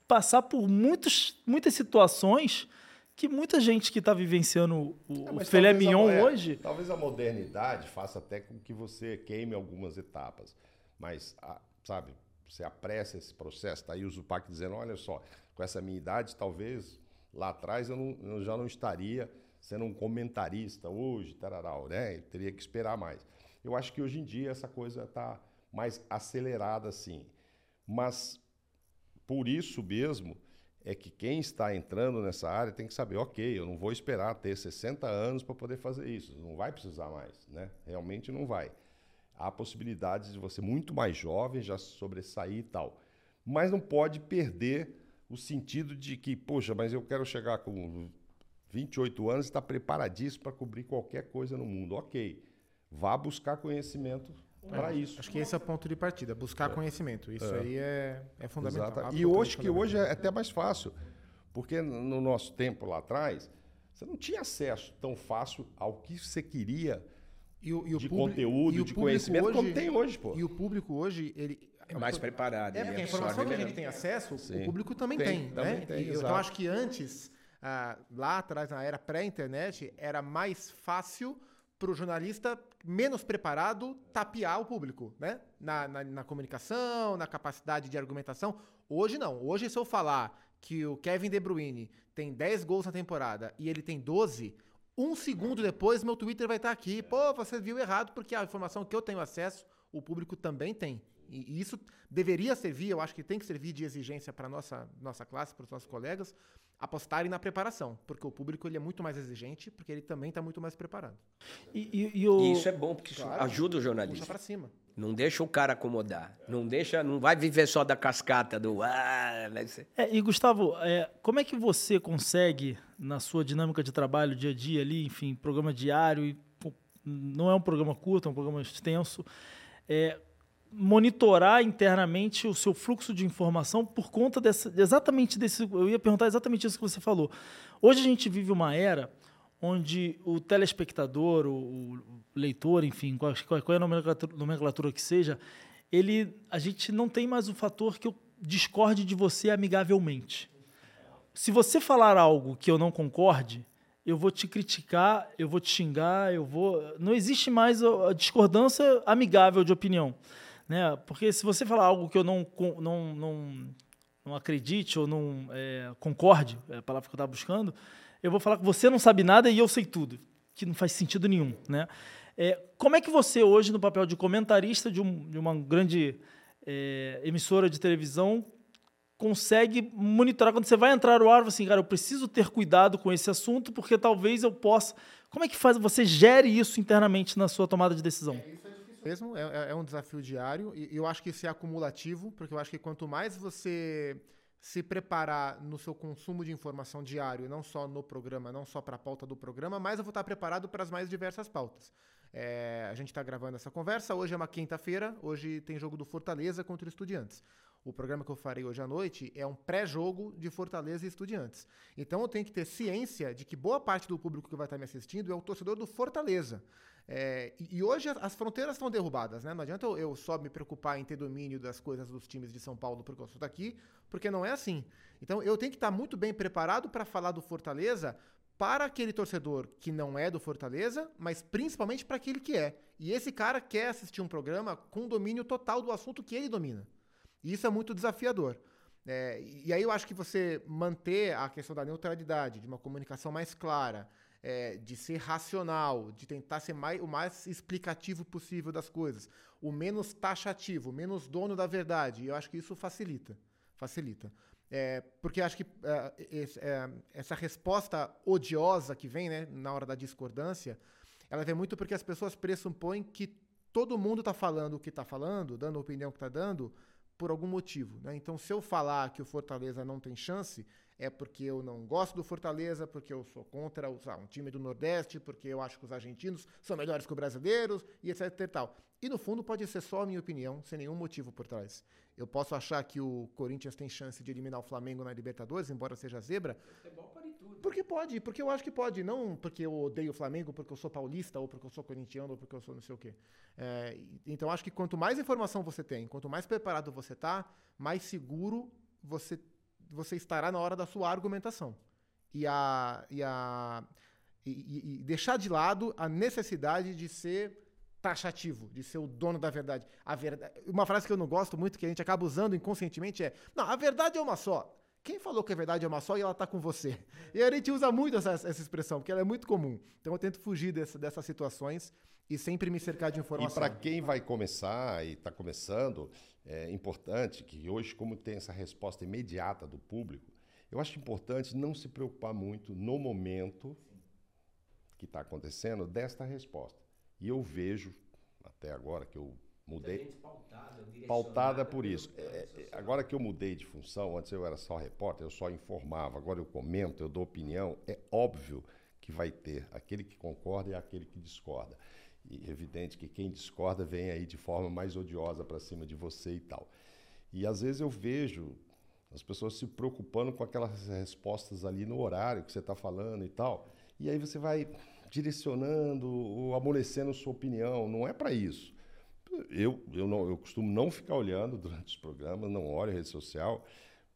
Speaker 1: passar por muitos, muitas situações que muita gente que está vivenciando o,
Speaker 2: É,
Speaker 1: o
Speaker 2: mas
Speaker 1: filé
Speaker 2: talvez a-
Speaker 1: mignon
Speaker 2: é,
Speaker 1: hoje.
Speaker 2: Talvez a modernidade faça até com que você queime algumas etapas. Mas, a- sabe, você apressa esse processo. Tá aí o Zupac dizendo: olha só, com essa minha idade, talvez lá atrás eu, não- eu já não estaria sendo um comentarista hoje, tararau, né? Teria que esperar mais. Eu acho que hoje em dia essa coisa está mais acelerada assim. Mas por isso mesmo é que quem está entrando nessa área tem que saber, ok, eu não vou esperar ter 60 anos para poder fazer isso, não vai precisar mais, né? Realmente não vai. Há possibilidades de você muito mais jovem já sobressair e tal, mas não pode perder o sentido de que, poxa, mas eu quero chegar com 28 anos e estar preparadíssimo para cobrir qualquer coisa no mundo. Ok, vá buscar conhecimento para isso.
Speaker 3: Acho que esse é o ponto de partida, buscar conhecimento. Isso aí é, é fundamental.
Speaker 2: Exato. E hoje, que hoje é até mais fácil, porque no nosso tempo lá atrás, você não tinha acesso tão fácil ao que você queria
Speaker 3: E o- e o
Speaker 2: de
Speaker 3: publi-
Speaker 2: conteúdo,
Speaker 3: e o
Speaker 2: de
Speaker 3: público
Speaker 2: conhecimento, como
Speaker 3: hoje-
Speaker 2: tem hoje, pô.
Speaker 3: E o público hoje, ele.
Speaker 4: É mais preparado.
Speaker 3: É, porque a informação que a gente tem acesso,
Speaker 2: Sim.
Speaker 3: o público também
Speaker 2: Tem,
Speaker 3: tem,
Speaker 2: também
Speaker 3: né?
Speaker 2: tem,
Speaker 3: E então acho que antes, ah, lá atrás, na era pré-internet, era mais fácil para o jornalista menos preparado tapear o público, né? Na, na, na comunicação, na capacidade de argumentação. Hoje não. Hoje, se eu falar que o Kevin De Bruyne tem 10 gols na temporada e ele tem 12, um segundo depois meu Twitter vai estar aqui. Pô, você viu errado porque a informação que eu tenho acesso, o público também tem. E e isso deveria servir, eu acho que tem que servir de exigência para nossa nossa classe, para os nossos colegas, apostarem na preparação, porque o público ele é muito mais exigente, porque ele também está muito mais preparado.
Speaker 1: E, e- e o,
Speaker 4: E isso é bom, porque isso
Speaker 3: Claro.
Speaker 4: ajuda o
Speaker 3: Puxa
Speaker 4: jornalista.
Speaker 3: para cima.
Speaker 4: Não deixa o cara acomodar. Não deixa, não vai viver só da cascata do ah,
Speaker 1: É, e Gustavo, é, como é que você consegue, na sua dinâmica de trabalho, dia a dia ali, enfim, programa diário, e, pô, não é um programa curto, é um programa extenso, é, monitorar internamente o seu fluxo de informação por conta dessa, exatamente desse. Eu ia perguntar exatamente isso que você falou. Hoje a gente vive uma era onde o telespectador, o, leitor, enfim, qual, qual é a nomenclatura, nomenclatura que seja, ele, a gente não tem mais o fator que eu discorde de você amigavelmente. Se você falar algo que eu não concorde, eu vou te criticar, eu vou te xingar, eu vou. Não existe mais a discordância amigável de opinião, né? Porque se você falar algo que eu não não, não, não acredite ou não é, concorde, é a palavra que eu estava buscando, eu vou falar que você não sabe nada e eu sei tudo, que não faz sentido nenhum, né? É, como é que você hoje, no papel de comentarista de, um- de uma grande é, emissora de televisão, consegue monitorar quando você vai entrar no ar, assim, cara, eu preciso ter cuidado com esse assunto porque talvez eu possa. Como é que faz você gere isso internamente na sua tomada de decisão?
Speaker 3: mesmo, é, é- é um desafio diário e eu acho que isso é acumulativo, porque eu acho que quanto mais você se preparar no seu consumo de informação diário, não só no programa, não só para a pauta do programa, mais eu vou estar preparado para as mais diversas pautas. É, a gente está gravando essa conversa, hoje é uma quinta-feira, hoje tem jogo do Fortaleza contra o Estudiantes. O programa que eu farei hoje à noite é um pré-jogo de Fortaleza e Estudiantes. Então eu tenho que ter ciência de que boa parte do público que vai estar me assistindo é o torcedor do Fortaleza. É, e, hoje as- as fronteiras estão derrubadas, né? Não adianta eu, eu só me preocupar em ter domínio das coisas dos times de São Paulo porque eu sou daqui, porque não é assim. Então eu tenho que estar muito bem preparado para falar do Fortaleza para aquele torcedor que não é do Fortaleza, mas principalmente para aquele que é. E esse cara quer assistir um programa com domínio total do assunto que ele domina. E isso é muito desafiador. É, e aí eu acho que você manter a questão da neutralidade, de uma comunicação mais clara, é, de ser racional, de tentar ser mais, o mais explicativo possível das coisas, o menos taxativo, o menos dono da verdade, eu acho que isso facilita. Facilita. É, porque acho que é, é, essa resposta odiosa que vem né, na hora da discordância, ela vem muito porque as pessoas pressupõem que todo mundo está falando o que está falando, dando a opinião que está dando, por algum motivo. Né? Então, se eu falar que o Fortaleza não tem chance, é porque eu não gosto do Fortaleza, porque eu sou contra um time do Nordeste, porque eu acho que os argentinos são melhores que os brasileiros, e etc e tal. E no fundo pode ser só a minha opinião, sem nenhum motivo por trás. Eu posso achar que o Corinthians tem chance de eliminar o Flamengo na Libertadores, embora seja zebra. Porque pode, porque eu acho que pode. Não porque eu odeio o Flamengo, porque eu sou paulista, ou porque eu sou corintiano, ou porque eu sou não sei o quê. É, então acho que quanto mais informação você tem, quanto mais preparado você está, mais seguro você, você estará na hora da sua argumentação. E, a, e, a, e, e deixar de lado a necessidade de ser taxativo, de ser o dono da verdade. A verdade. Uma frase que eu não gosto muito, que a gente acaba usando inconscientemente, é: Não, a verdade é uma só. Quem falou que a verdade é uma só e ela está com você? E a gente usa muito essa, essa, expressão, porque ela é muito comum. Então eu tento fugir dessa, dessas situações e sempre me cercar de informação.
Speaker 2: E para quem vai começar e está começando, é importante que hoje, como tem essa resposta imediata do público, eu acho importante não se preocupar muito no momento que está acontecendo desta resposta. E eu vejo, até agora que eu mudei. Pautada, pautada por isso. É, é, agora que eu mudei de função, antes eu era só repórter, eu só informava, agora eu comento, eu dou opinião, é óbvio que vai ter aquele que concorda e aquele que discorda. E é evidente que quem discorda vem aí de forma mais odiosa para cima de você e tal. E às vezes eu vejo as pessoas se preocupando com aquelas respostas ali no horário que você está falando e tal. E aí você vai direcionando ou amolecendo sua opinião. Não é para isso. Eu, eu, não, eu costumo não ficar olhando durante os programas, não olho a rede social,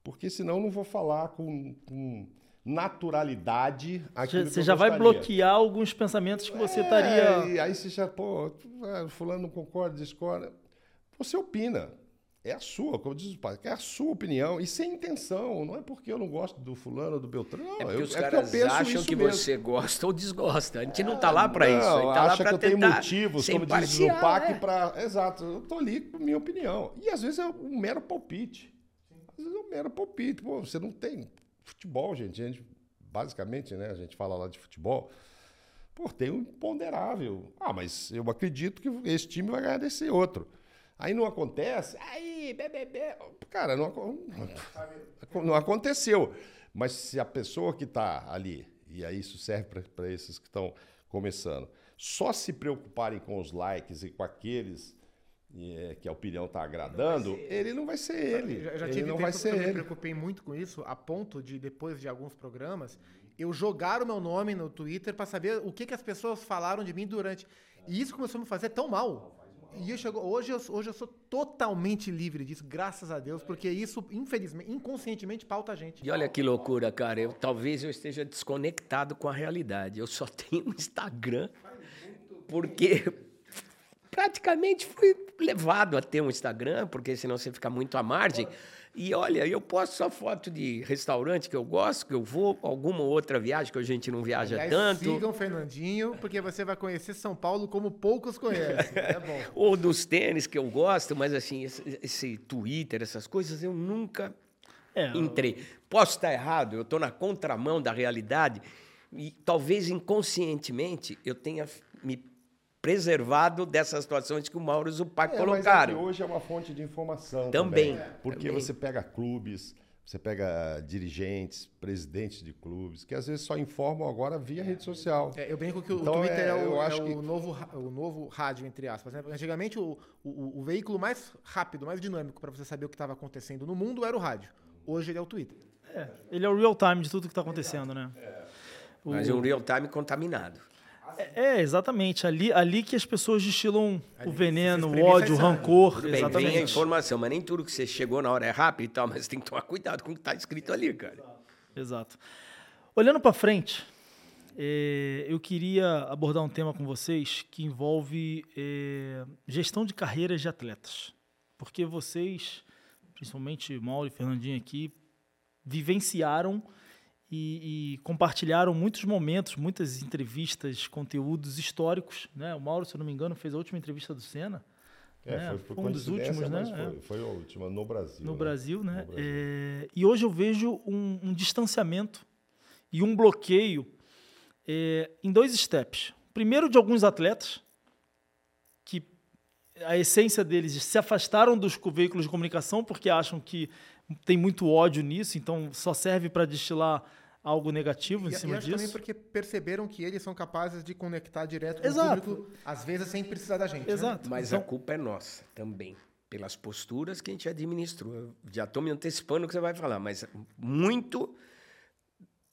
Speaker 2: porque senão não vou falar com, com naturalidade aquilo
Speaker 1: Você já vai bloquear alguns pensamentos que você
Speaker 2: é,
Speaker 1: estaria.
Speaker 2: E aí você já, pô, é, fulano não concorda, discorda. Você opina. É a sua, como diz o pai, é a sua opinião e sem intenção. Não é porque eu não gosto do fulano ou do Beltrano. Não,
Speaker 4: é porque
Speaker 2: eu,
Speaker 4: os
Speaker 2: é
Speaker 4: caras
Speaker 2: que eu penso
Speaker 4: acham que
Speaker 2: mesmo.
Speaker 4: você gosta ou desgosta. A gente não está lá para isso. A gente tá
Speaker 2: acha
Speaker 4: lá
Speaker 2: que eu tenho motivos, como diz o PAC,
Speaker 4: é.
Speaker 2: para. Exato, eu estou ali com a minha opinião. E às vezes é um mero palpite. Às vezes é um mero palpite. Pô, você não tem futebol, gente. Gente basicamente, né, a gente fala lá de futebol. Pô, tem um imponderável. Ah, mas eu acredito que esse time vai ganhar desse outro. Aí não acontece, aí, BBB. Cara, não, não aconteceu. Mas se a pessoa que está ali, e aí isso serve para esses que estão começando, só se preocuparem com os likes e com aqueles é, que a opinião está agradando, não ele não vai ser ele.
Speaker 3: Já, já
Speaker 2: ele
Speaker 3: tive
Speaker 2: não
Speaker 3: tempo
Speaker 2: vai
Speaker 3: que
Speaker 2: ser
Speaker 3: eu me
Speaker 2: ele.
Speaker 3: preocupei muito com isso, a ponto de, depois de alguns programas, eu jogar o meu nome no Twitter para saber o que, que as pessoas falaram de mim durante. E isso começou a me fazer tão mal. E eu chegou, hoje, eu, hoje eu sou totalmente livre disso, graças a Deus, porque isso, infelizmente, inconscientemente pauta a gente.
Speaker 4: E olha que loucura, cara. Eu, talvez eu esteja desconectado com a realidade. Eu só tenho Instagram porque praticamente fui levado a ter um Instagram, porque senão você fica muito à margem. E olha, eu posto só foto de restaurante que eu gosto, que eu vou, alguma outra viagem que a gente não viaja
Speaker 3: Aliás,
Speaker 4: tanto.
Speaker 3: Sigam o Fernandinho, porque você vai conhecer São Paulo como poucos conhecem. É bom.
Speaker 4: Ou dos tênis que eu gosto, mas assim, esse, esse Twitter, essas coisas, eu nunca
Speaker 1: É,
Speaker 4: entrei. Posso estar errado, eu estou na contramão da realidade e talvez inconscientemente eu tenha me preservado dessas situações que o Mauro e o
Speaker 2: É, mas
Speaker 4: colocaram.
Speaker 2: é que hoje é uma fonte de informação
Speaker 4: Também,
Speaker 2: também. porque
Speaker 4: também.
Speaker 2: você pega clubes, você pega dirigentes, presidentes de clubes, que às vezes só informam agora via rede social.
Speaker 3: É, eu brinco que o
Speaker 2: Então,
Speaker 3: Twitter é,
Speaker 2: é,
Speaker 3: o,
Speaker 2: eu
Speaker 3: é o
Speaker 2: que-
Speaker 3: novo, o novo rádio, entre aspas. né? Antigamente, o, o, o veículo mais rápido, mais dinâmico para você saber o que estava acontecendo no mundo era o rádio. Hoje ele é o Twitter.
Speaker 1: é, ele é o real time de tudo que está acontecendo, né? O-
Speaker 4: Mas é um real time contaminado.
Speaker 1: É, exatamente. Ali, ali que as pessoas destilam o veneno, o ódio, o rancor.
Speaker 4: Tudo bem, vem a
Speaker 1: exatamente.
Speaker 4: informação, mas nem tudo que você chegou na hora é rápido e tal, mas você tem que tomar cuidado com o que está escrito ali, cara.
Speaker 1: Exato. Olhando para frente, eh, eu queria abordar um tema com vocês que envolve eh, gestão de carreiras de atletas. Porque vocês, principalmente Mauro e Fernandinho aqui, vivenciaram e, e compartilharam muitos momentos, muitas entrevistas, conteúdos históricos. Né? O Mauro, se eu não me engano, fez a última entrevista do Senna.
Speaker 2: É,
Speaker 1: né?
Speaker 2: foi,
Speaker 1: Foi um dos últimos, né?
Speaker 2: Foi, foi a última no Brasil.
Speaker 1: no
Speaker 2: né?
Speaker 1: Brasil, né?
Speaker 2: No Brasil.
Speaker 1: É, e hoje eu vejo um, um distanciamento e um bloqueio é, em dois steps. Primeiro, de alguns atletas que a essência deles se afastaram dos veículos de comunicação porque acham que tem muito ódio nisso, então só serve para destilar algo negativo em
Speaker 3: e,
Speaker 1: cima
Speaker 3: e acho
Speaker 1: disso.
Speaker 3: também porque perceberam que eles são capazes de conectar direto com
Speaker 1: Exato.
Speaker 3: o público, às vezes sem precisar da gente. né?
Speaker 1: Exato.
Speaker 4: Mas
Speaker 1: Então-
Speaker 4: a culpa é nossa também, pelas posturas que a gente administrou. Eu já estou me antecipando o que você vai falar, mas muito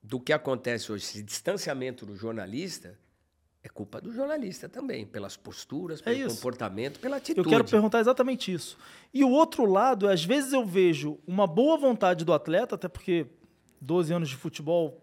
Speaker 4: do que acontece hoje, esse distanciamento do jornalista, é culpa do jornalista também, pelas posturas, pelo
Speaker 1: isso.
Speaker 4: comportamento, pela
Speaker 1: Eu
Speaker 4: atitude.
Speaker 1: quero perguntar exatamente isso. E o outro lado, é, às vezes eu vejo uma boa vontade do atleta, até porque 12 anos de futebol,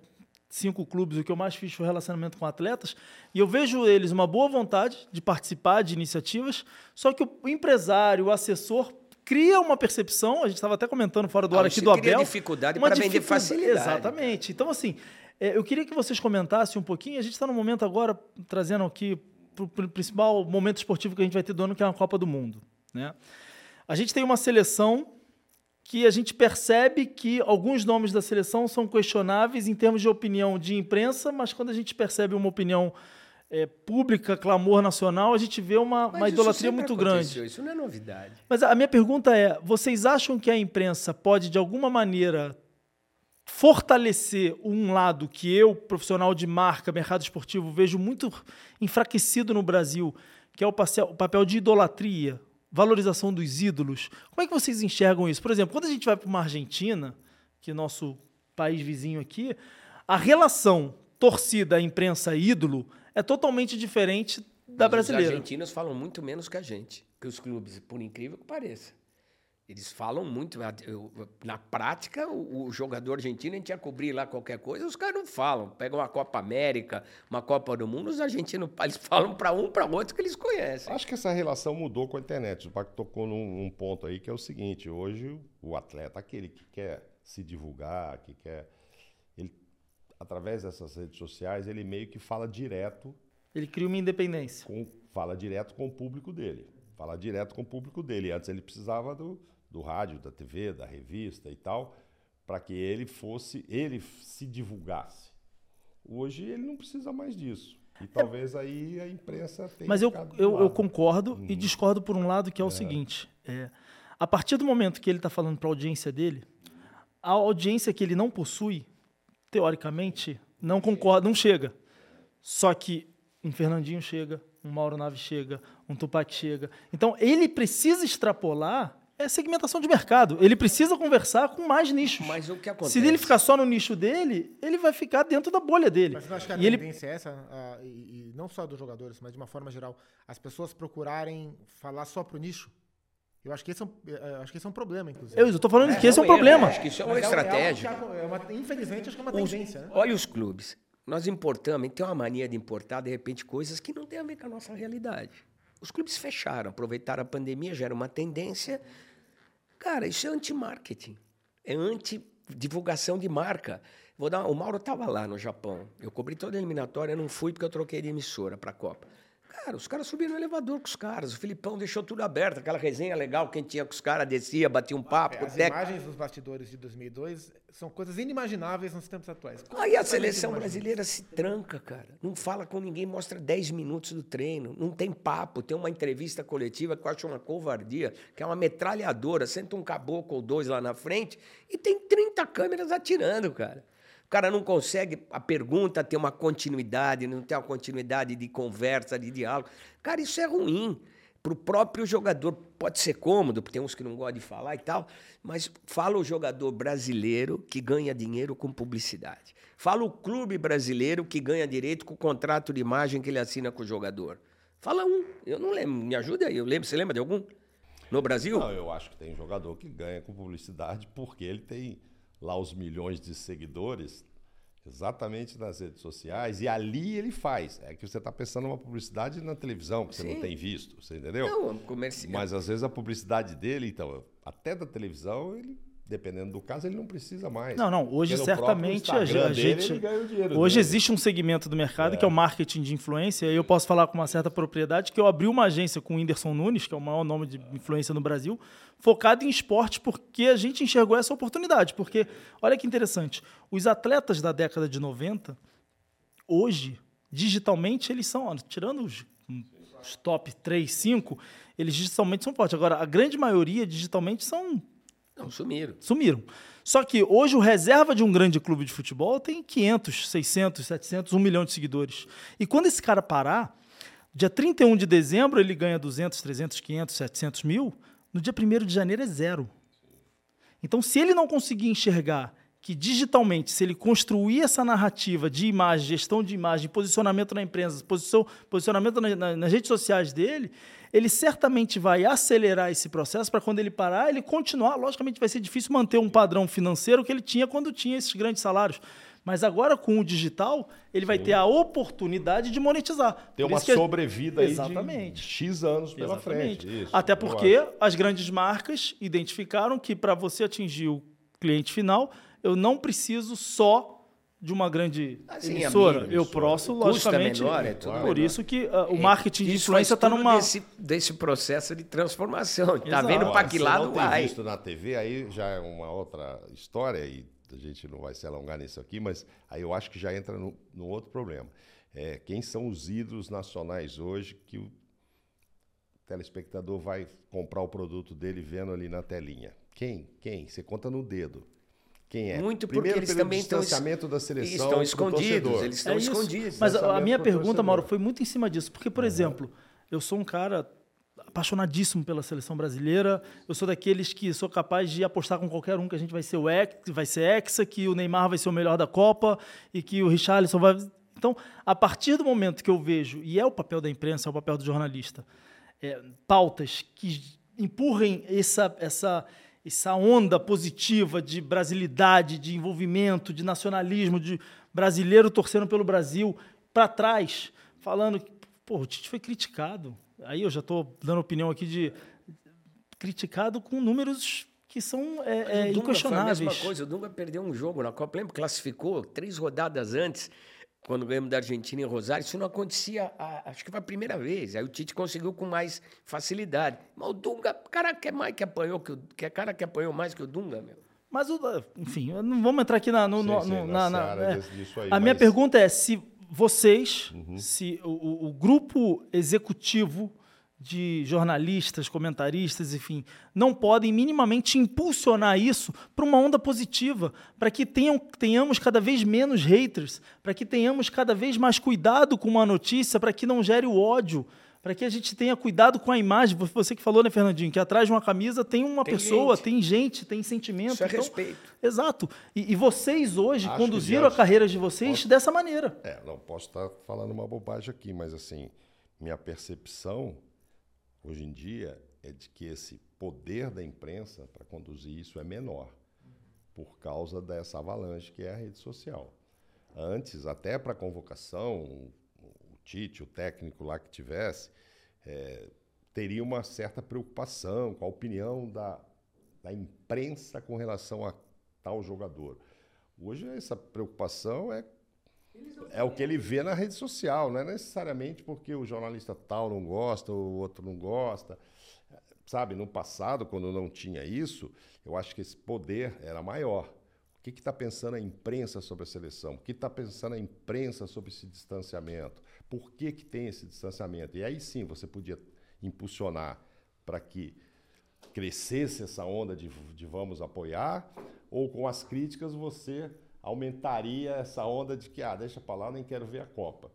Speaker 1: cinco clubes, o que eu mais fiz foi relacionamento com atletas, e eu vejo eles uma boa vontade de participar de iniciativas, só que o empresário, o assessor cria uma percepção, a gente estava até comentando fora do
Speaker 4: Ah,
Speaker 1: ar aqui do Abel.
Speaker 4: dificuldade
Speaker 1: uma
Speaker 4: para vender
Speaker 1: dificuldade-
Speaker 4: facilidade.
Speaker 1: Exatamente. Então, assim, é, eu queria que vocês comentassem um pouquinho, a gente está no momento agora, trazendo aqui para o principal momento esportivo que a gente vai ter do ano, que é a Copa do Mundo. Né? A gente tem uma seleção que a gente percebe que alguns nomes da seleção são questionáveis em termos de opinião de imprensa, mas quando a gente percebe uma opinião é, pública, clamor nacional, a gente vê uma, uma idolatria muito
Speaker 4: aconteceu,
Speaker 1: grande.
Speaker 4: Isso não é novidade.
Speaker 1: Mas a minha pergunta é: vocês acham que a imprensa pode, de alguma maneira, fortalecer um lado que eu, profissional de marca, mercado esportivo, vejo muito enfraquecido no Brasil, que é o papel, de idolatria, valorização dos ídolos? Como é que vocês enxergam isso? Por exemplo, quando a gente vai para uma Argentina, que é nosso país vizinho aqui, a relação torcida, imprensa, ídolo é totalmente diferente da brasileira.
Speaker 4: Os argentinos falam muito menos que a gente, que os clubes, por incrível que pareça. Eles falam muito. eu- na prática, o, o jogador argentino, a gente ia cobrir lá qualquer coisa, os caras não falam. Pegam uma Copa América, uma Copa do Mundo, os argentinos eles falam para um, para outro que eles conhecem.
Speaker 2: Acho que essa relação mudou com a internet. O Paco tocou num, num ponto aí que é o seguinte: hoje o atleta, aquele que quer se divulgar, que quer. Ele, através dessas redes sociais, ele meio que fala direto
Speaker 1: Ele cria uma independência.
Speaker 2: com, fala direto com o público dele. Fala direto com o público dele. Antes ele precisava do, do rádio, da TV, da revista e tal, para que ele fosse, ele se divulgasse. Hoje ele não precisa mais disso. E talvez aí a imprensa tenha
Speaker 1: Mas eu, eu, eu concordo
Speaker 4: Uhum.
Speaker 1: e discordo por um lado, que é o seguinte: é, a partir do momento que ele está falando para a audiência dele, a audiência que ele não possui, teoricamente, não concorda, não chega. Só que um Fernandinho chega, um Mauro Naves chega, um Tupac chega. Então ele precisa extrapolar é segmentação de mercado. Ele precisa conversar com mais nichos.
Speaker 4: Mas o que acontece?
Speaker 1: Se ele ficar só no nicho dele, ele vai ficar dentro da bolha dele.
Speaker 3: Mas você não acha que a
Speaker 1: E ele
Speaker 3: tendência é essa, ah, e, e não só dos jogadores, mas de uma forma geral, as pessoas procurarem falar só pro nicho? Eu acho que esse é um, eh, acho que esse é um problema, inclusive.
Speaker 1: Eu estou falando que esse é um
Speaker 4: erro,
Speaker 1: problema.
Speaker 4: Acho que isso é uma
Speaker 3: Mas algo
Speaker 4: estratégia.
Speaker 3: que é uma- infelizmente, acho que é uma
Speaker 4: Os-
Speaker 3: tendência, né?
Speaker 4: Olha os clubes. Nós importamos, tem uma mania de importar, de repente, coisas que não têm a ver com a nossa realidade. Os clubes fecharam, aproveitaram a pandemia, já era uma tendência. Cara, isso é anti-marketing. É anti-divulgação de marca. Vou dar, o Mauro estava lá no Japão. Eu cobri toda a eliminatória, não fui porque eu troquei de emissora para a Copa. Cara, os caras subiram no elevador com os caras. O Filipão deixou tudo aberto, aquela resenha legal que a gente tinha com os caras, descia, batia um papo. o
Speaker 3: As imagens dos bastidores de 2002 são coisas inimagináveis nos tempos atuais.
Speaker 4: Aí a seleção brasileira se tranca, cara. Não fala com ninguém, mostra 10 minutos do treino. Não tem papo. Tem uma entrevista coletiva que eu acho uma covardia, que é uma metralhadora. Senta um caboclo ou dois lá na frente e tem 30 câmeras atirando, cara. Cara não consegue a pergunta ter uma continuidade, não tem uma continuidade de conversa, de diálogo. Cara, isso é ruim. Para o próprio jogador pode ser cômodo, porque tem uns que não gostam de falar e tal, mas fala o jogador brasileiro que ganha dinheiro com publicidade. Fala o clube brasileiro que ganha direito com o contrato de imagem que ele assina com o jogador. Fala um. Eu não lembro. Me ajuda aí. Eu lembro. Você lembra de algum? No Brasil?
Speaker 2: Não, eu acho que tem jogador que ganha com publicidade porque ele tem lá os milhões de seguidores exatamente nas redes sociais e ali ele faz. É que você está pensando numa publicidade na televisão que você
Speaker 4: Sim.
Speaker 2: não tem visto, você entendeu?
Speaker 4: Não, comercial.
Speaker 2: Mas às vezes a publicidade dele, então, até da televisão, ele, dependendo do caso, ele não precisa mais.
Speaker 1: Não, não. Hoje,
Speaker 2: no
Speaker 1: certamente, a,
Speaker 2: dele,
Speaker 1: gente.
Speaker 2: ele ganha o dinheiro
Speaker 1: Hoje
Speaker 2: dele.
Speaker 1: existe um segmento do mercado que é o marketing de influência. E eu posso falar com uma certa propriedade que eu abri uma agência com o Whindersson Nunes, que é o maior nome de influência no Brasil, focado em esporte, porque a gente enxergou essa oportunidade. Porque, olha que interessante, os atletas da década de 90, hoje, digitalmente, eles são, ó, tirando os os top 3, 5, eles digitalmente são fortes. Agora, a grande maioria digitalmente são
Speaker 4: Não, sumiram.
Speaker 1: sumiram. Só que hoje o reserva de um grande clube de futebol tem 500, 600, 700, 1 milhão de seguidores. E quando esse cara parar, dia 31 de dezembro ele ganha 200, 300, 500, 700 mil, no dia 1 de janeiro é zero. Então, se ele não conseguir enxergar que digitalmente, se ele construir essa narrativa de imagem, gestão de imagem, posicionamento na imprensa, posicionamento na- na- nas redes sociais dele, ele certamente vai acelerar esse processo para quando ele parar, ele continuar. Logicamente, vai ser difícil manter um padrão financeiro que ele tinha quando tinha esses grandes salários. Mas agora, com o digital, ele vai ter a oportunidade de monetizar.
Speaker 2: Tem
Speaker 1: Por
Speaker 2: uma sobrevida aí
Speaker 1: Exatamente.
Speaker 2: de X anos pela
Speaker 1: Exatamente.
Speaker 2: frente. Isso,
Speaker 1: Até porque as grandes marcas identificaram que para você atingir o cliente final, eu não preciso só de uma grande
Speaker 4: Assim,
Speaker 1: emissora.
Speaker 4: amigo,
Speaker 1: eu posso, logicamente.
Speaker 4: menor, é tudo
Speaker 1: por
Speaker 4: menor.
Speaker 1: isso que ah, o
Speaker 4: É,
Speaker 1: marketing de influência está numa.
Speaker 4: Desse, desse processo de transformação. Tá
Speaker 1: Exato.
Speaker 4: vendo para que
Speaker 2: se
Speaker 4: lado
Speaker 2: não tem
Speaker 4: vai?
Speaker 2: visto na TV, aí já é uma outra história e a gente não vai se alongar nisso aqui, mas aí eu acho que já entra no, no outro problema. É, quem são os ídolos nacionais hoje que o telespectador vai comprar o produto dele vendo ali na telinha? Quem? Quem? Você conta no dedo. Quem é?
Speaker 4: Muito porque
Speaker 2: Primeiro
Speaker 4: eles
Speaker 2: pelo
Speaker 4: também estão
Speaker 2: distanciamento da seleção
Speaker 4: estão escondidos, eles estão
Speaker 1: É
Speaker 4: escondidos.
Speaker 1: Mas a-
Speaker 2: Pensamento
Speaker 1: minha pergunta. Mauro, foi muito em cima disso. Porque, por exemplo, eu sou um cara apaixonadíssimo pela seleção brasileira. Eu sou daqueles que sou capaz de apostar com qualquer um que a gente vai ser o ex, vai ser hexa, que o Neymar vai ser o melhor da Copa e que o Richarlison vai. Então, a partir do momento que eu vejo, e é o papel da imprensa, é o papel do jornalista, é, pautas que empurrem essa, essa, essa onda positiva de brasilidade, de envolvimento, de nacionalismo, de brasileiro torcendo pelo Brasil para trás, falando que pô, o Tite foi criticado. Aí eu já estou dando opinião aqui de criticado com números que são é, é,
Speaker 4: Dunga foi a
Speaker 1: inquestionáveis.
Speaker 4: mesma coisa. O Dunga perdeu um jogo na Copa. Lembra? Classificou três rodadas antes, quando ganhamos da Argentina em Rosário. Isso não acontecia, a- acho que foi a primeira vez. Aí o Tite conseguiu com mais facilidade. Mas o Dunga, cara que é mais que apanhou, que, o, que é cara que apanhou mais que o Dunga, meu.
Speaker 1: Mas, o- enfim, não vamos entrar aqui na, no,
Speaker 2: Sim,
Speaker 1: no-
Speaker 2: sim,
Speaker 1: no-
Speaker 2: na
Speaker 1: na- é.
Speaker 2: disso aí,
Speaker 1: A minha
Speaker 2: mas-
Speaker 1: pergunta é se vocês,
Speaker 2: Uhum.
Speaker 1: se o- o grupo executivo de jornalistas, comentaristas, enfim, não podem minimamente impulsionar isso para uma onda positiva, para que tenham, tenhamos cada vez menos haters, para que tenhamos cada vez mais cuidado com uma notícia, para que não gere o ódio, para que a gente tenha cuidado com a imagem. Você que falou, né, Fernandinho, que atrás de uma camisa tem uma
Speaker 4: Tem
Speaker 1: pessoa,
Speaker 4: gente.
Speaker 1: tem gente, tem sentimento.
Speaker 4: Isso é
Speaker 1: Então,
Speaker 4: respeito.
Speaker 1: Exato. E, e vocês hoje
Speaker 2: Acho
Speaker 1: conduziram a carreira de vocês dessa maneira.
Speaker 2: É, não posso estar falando uma bobagem aqui, mas assim, minha percepção hoje em dia é de que esse poder da imprensa para conduzir isso é menor por causa dessa avalanche que é a rede social. Antes, até para convocação, o Tite, o técnico lá que tivesse, é, teria uma certa preocupação com a opinião da, da imprensa com relação a tal jogador. Hoje essa preocupação é é o que ele vê na rede social, não é necessariamente porque o jornalista tal não gosta, o outro não gosta. Sabe, no passado, quando não tinha isso, eu acho que esse poder era maior. O que está pensando a imprensa sobre a seleção? O que está pensando a imprensa sobre esse distanciamento? Por que, que tem esse distanciamento? E aí sim você podia impulsionar para que crescesse essa onda de, de vamos apoiar, ou com as críticas você aumentaria essa onda de que, ah, deixa para lá, nem quero ver a Copa.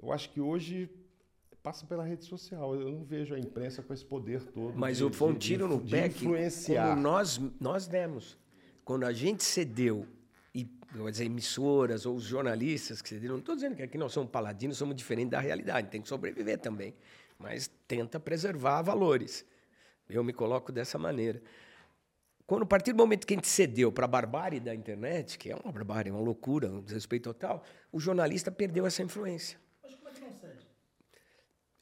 Speaker 2: Eu acho que hoje passa pela rede social. Eu não vejo a imprensa com esse poder todo.
Speaker 4: Mas
Speaker 2: de,
Speaker 4: o foi um
Speaker 2: de-
Speaker 4: tiro no
Speaker 2: de
Speaker 4: pé
Speaker 2: influenciar.
Speaker 4: como nós, nós demos. Quando a gente cedeu, e dizer, emissoras ou os jornalistas que cederam, não estou dizendo que aqui nós somos paladinos, somos diferentes da realidade, tem que sobreviver também. Mas tenta preservar valores. Eu me coloco dessa maneira. Quando, a partir do momento que a gente cedeu para a barbárie da internet, que é uma barbárie, uma loucura, um desrespeito total, o jornalista perdeu essa influência.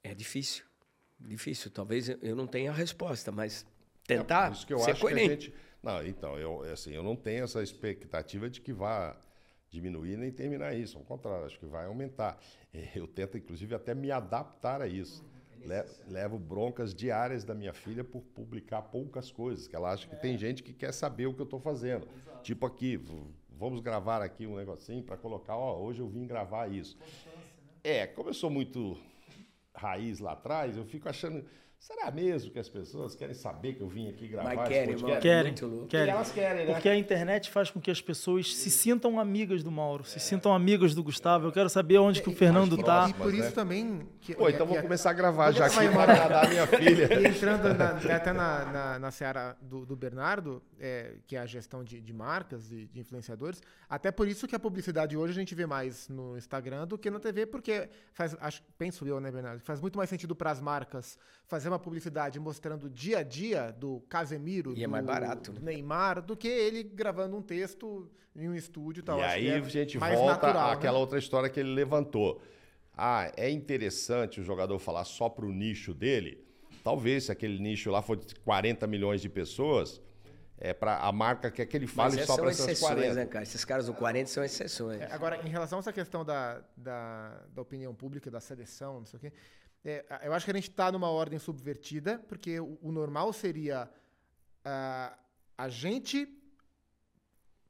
Speaker 4: É difícil. Difícil. Talvez eu- não tenha a resposta, mas tentar
Speaker 2: É, por isso que eu
Speaker 4: ser
Speaker 2: acho
Speaker 4: coerente.
Speaker 2: que a gente. Não, então, eu, assim, eu não tenho essa expectativa de que vá diminuir nem terminar isso. Ao contrário, acho que vai aumentar. Eh, Eu tento, inclusive, até me adaptar a isso. Le- levo broncas diárias da minha filha por publicar poucas coisas, que ela acha que tem gente que quer saber o que eu estou fazendo. Tipo aqui, vamos gravar aqui um negocinho para colocar, ó, hoje eu vim gravar isso. É, como eu sou muito raiz lá atrás, eu fico achando. Será mesmo que as pessoas querem saber que eu vim aqui gravar
Speaker 4: Mas
Speaker 2: esse
Speaker 4: querem,
Speaker 2: podcast?
Speaker 4: mano.
Speaker 1: Querem, querem.
Speaker 2: E elas querem, né?
Speaker 1: Porque a internet faz com que as pessoas se sintam amigas do Mauro, se sintam amigas do Gustavo. Eu quero saber onde que o Fernando
Speaker 3: e,
Speaker 1: tá.
Speaker 3: E por isso
Speaker 2: né?
Speaker 3: também. Que,
Speaker 2: Pô, então vou começar a gravar já aqui
Speaker 3: a
Speaker 2: para agradar a minha filha.
Speaker 3: E entrando na- até na, na, na seara do, do Bernardo, é, que é a gestão de, de marcas e de influenciadores, até por isso que a publicidade hoje a gente vê mais no Instagram do que na TV, porque faz, acho, penso eu, né, Bernardo? Faz muito mais sentido para as marcas fazer uma publicidade mostrando o dia a dia do Casemiro,
Speaker 4: E é
Speaker 3: do,
Speaker 4: mais barato, né?
Speaker 3: do Neymar, do que ele gravando um texto em um estúdio e tal.
Speaker 2: E
Speaker 3: Acho
Speaker 2: aí
Speaker 3: que é
Speaker 2: a gente volta
Speaker 3: natural, né?
Speaker 2: àquela outra história que ele levantou. Ah, é interessante o jogador falar só para o nicho dele? Talvez, se aquele nicho lá for de 40 milhões de pessoas, é para a marca quer que ele fale
Speaker 4: Mas
Speaker 2: só para essas
Speaker 4: exceções,
Speaker 2: 40.
Speaker 4: né, cara? Esses caras do 40 são exceções.
Speaker 3: É, agora, em relação a essa questão da, da, da opinião pública, da seleção, não sei o quê, é, eu acho que a gente está numa ordem subvertida, porque o, o normal seria ah, a gente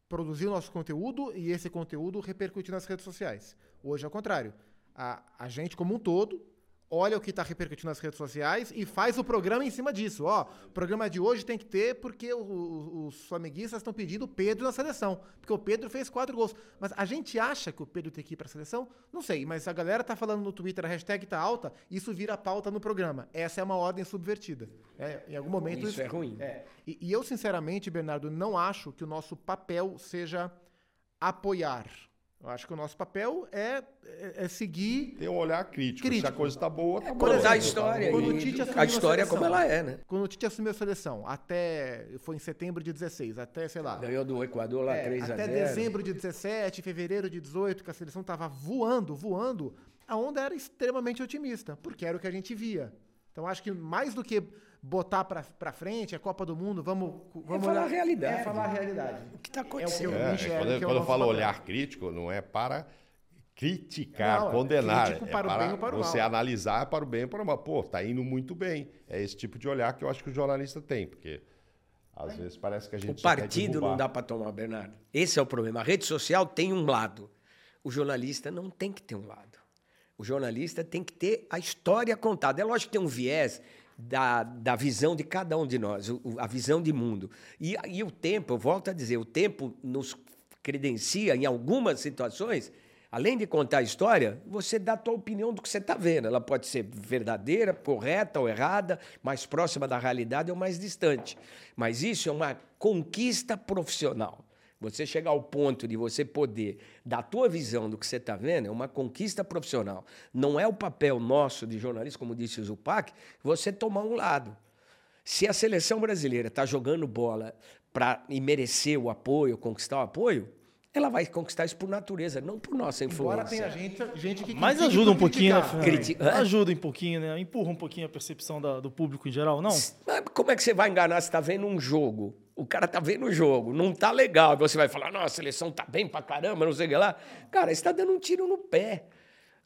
Speaker 3: produzir o nosso conteúdo e esse conteúdo repercutir nas redes sociais. Hoje é o contrário. A, a gente, como um todo, olha o que está repercutindo nas redes sociais e faz o programa em cima disso. Ó, o programa de hoje tem que ter porque o- o- os flamenguistas estão pedindo o Pedro na seleção. Porque o Pedro fez quatro gols. Mas a gente acha que o Pedro tem que ir para a seleção? Não sei, mas a galera tá falando no Twitter, a hashtag tá alta, isso vira pauta no programa. Essa é uma ordem subvertida. É, em algum momento
Speaker 4: Isso é ruim.
Speaker 3: é. E, e eu, sinceramente, Bernardo, não acho que o nosso papel seja apoiar. Eu acho que o nosso papel é, é- é seguir.
Speaker 2: Tem um olhar crítico. Se
Speaker 3: Crítico.
Speaker 2: a coisa está boa, tá
Speaker 3: Por
Speaker 2: boa.
Speaker 4: Contar a história.
Speaker 3: quando o Tite assumiu
Speaker 4: a
Speaker 3: a
Speaker 4: história
Speaker 3: seleção.
Speaker 4: como ela é, né?
Speaker 3: Quando o Tite assumiu a seleção, até. Foi em setembro de 16, até, sei lá.
Speaker 4: Ganhou do Equador lá
Speaker 3: É,
Speaker 4: 3 a
Speaker 3: até
Speaker 4: 0
Speaker 3: dezembro de 17, fevereiro de 18, que a seleção estava voando, voando, a onda era extremamente otimista, porque era o que a gente via. Então acho que mais do que botar pra, pra frente a Copa do Mundo, vamos. vamos
Speaker 4: falar
Speaker 3: olhar-
Speaker 4: a realidade.
Speaker 3: É falar a realidade.
Speaker 4: O que está
Speaker 3: É
Speaker 4: acontecendo?
Speaker 3: eu
Speaker 2: É,
Speaker 3: enxergo
Speaker 2: quando
Speaker 3: que é o
Speaker 2: quando eu falo
Speaker 3: papel.
Speaker 2: olhar crítico, não é para criticar,
Speaker 3: Não, é
Speaker 2: condenar. é
Speaker 3: para o bem ou para o
Speaker 2: você
Speaker 3: mal.
Speaker 2: analisar para o bem ou para o mal. Pô, tá indo muito bem. É esse tipo de olhar que eu acho que o jornalista tem, porque às vezes parece que a gente
Speaker 4: O partido não dá para tomar, Bernardo. Esse é o problema. A rede social tem um lado. O jornalista não tem que ter um lado. O jornalista tem que ter a história contada. É lógico que tem um viés da, da visão de cada um de nós, o- a visão de mundo. E, e o tempo, eu volto a dizer, o tempo nos credencia em algumas situações, além de contar a história, você dá a tua opinião do que você está vendo. Ela pode ser verdadeira, correta ou errada, mais próxima da realidade ou mais distante. Mas isso é uma conquista profissional. Você chegar ao ponto de você poder dar a tua visão do que você está vendo é uma conquista profissional. Não é o papel nosso de jornalista, como disse o Zupac, você tomar um lado. Se a seleção brasileira está jogando bola para e merecer o apoio, conquistar o apoio, ela vai conquistar isso por natureza, não por nossa influência.
Speaker 3: tenha gente, gente que
Speaker 1: Mas ajuda um pouquinho, né? Ajuda um pouquinho, né? Empurra um pouquinho a percepção da- do público em geral, não?
Speaker 4: Mas como é que você vai enganar se está vendo um jogo? O cara tá vendo o jogo, não tá legal. E você vai falar, nossa, a seleção tá bem pra caramba, não sei o que lá. Cara, você está dando um tiro no pé.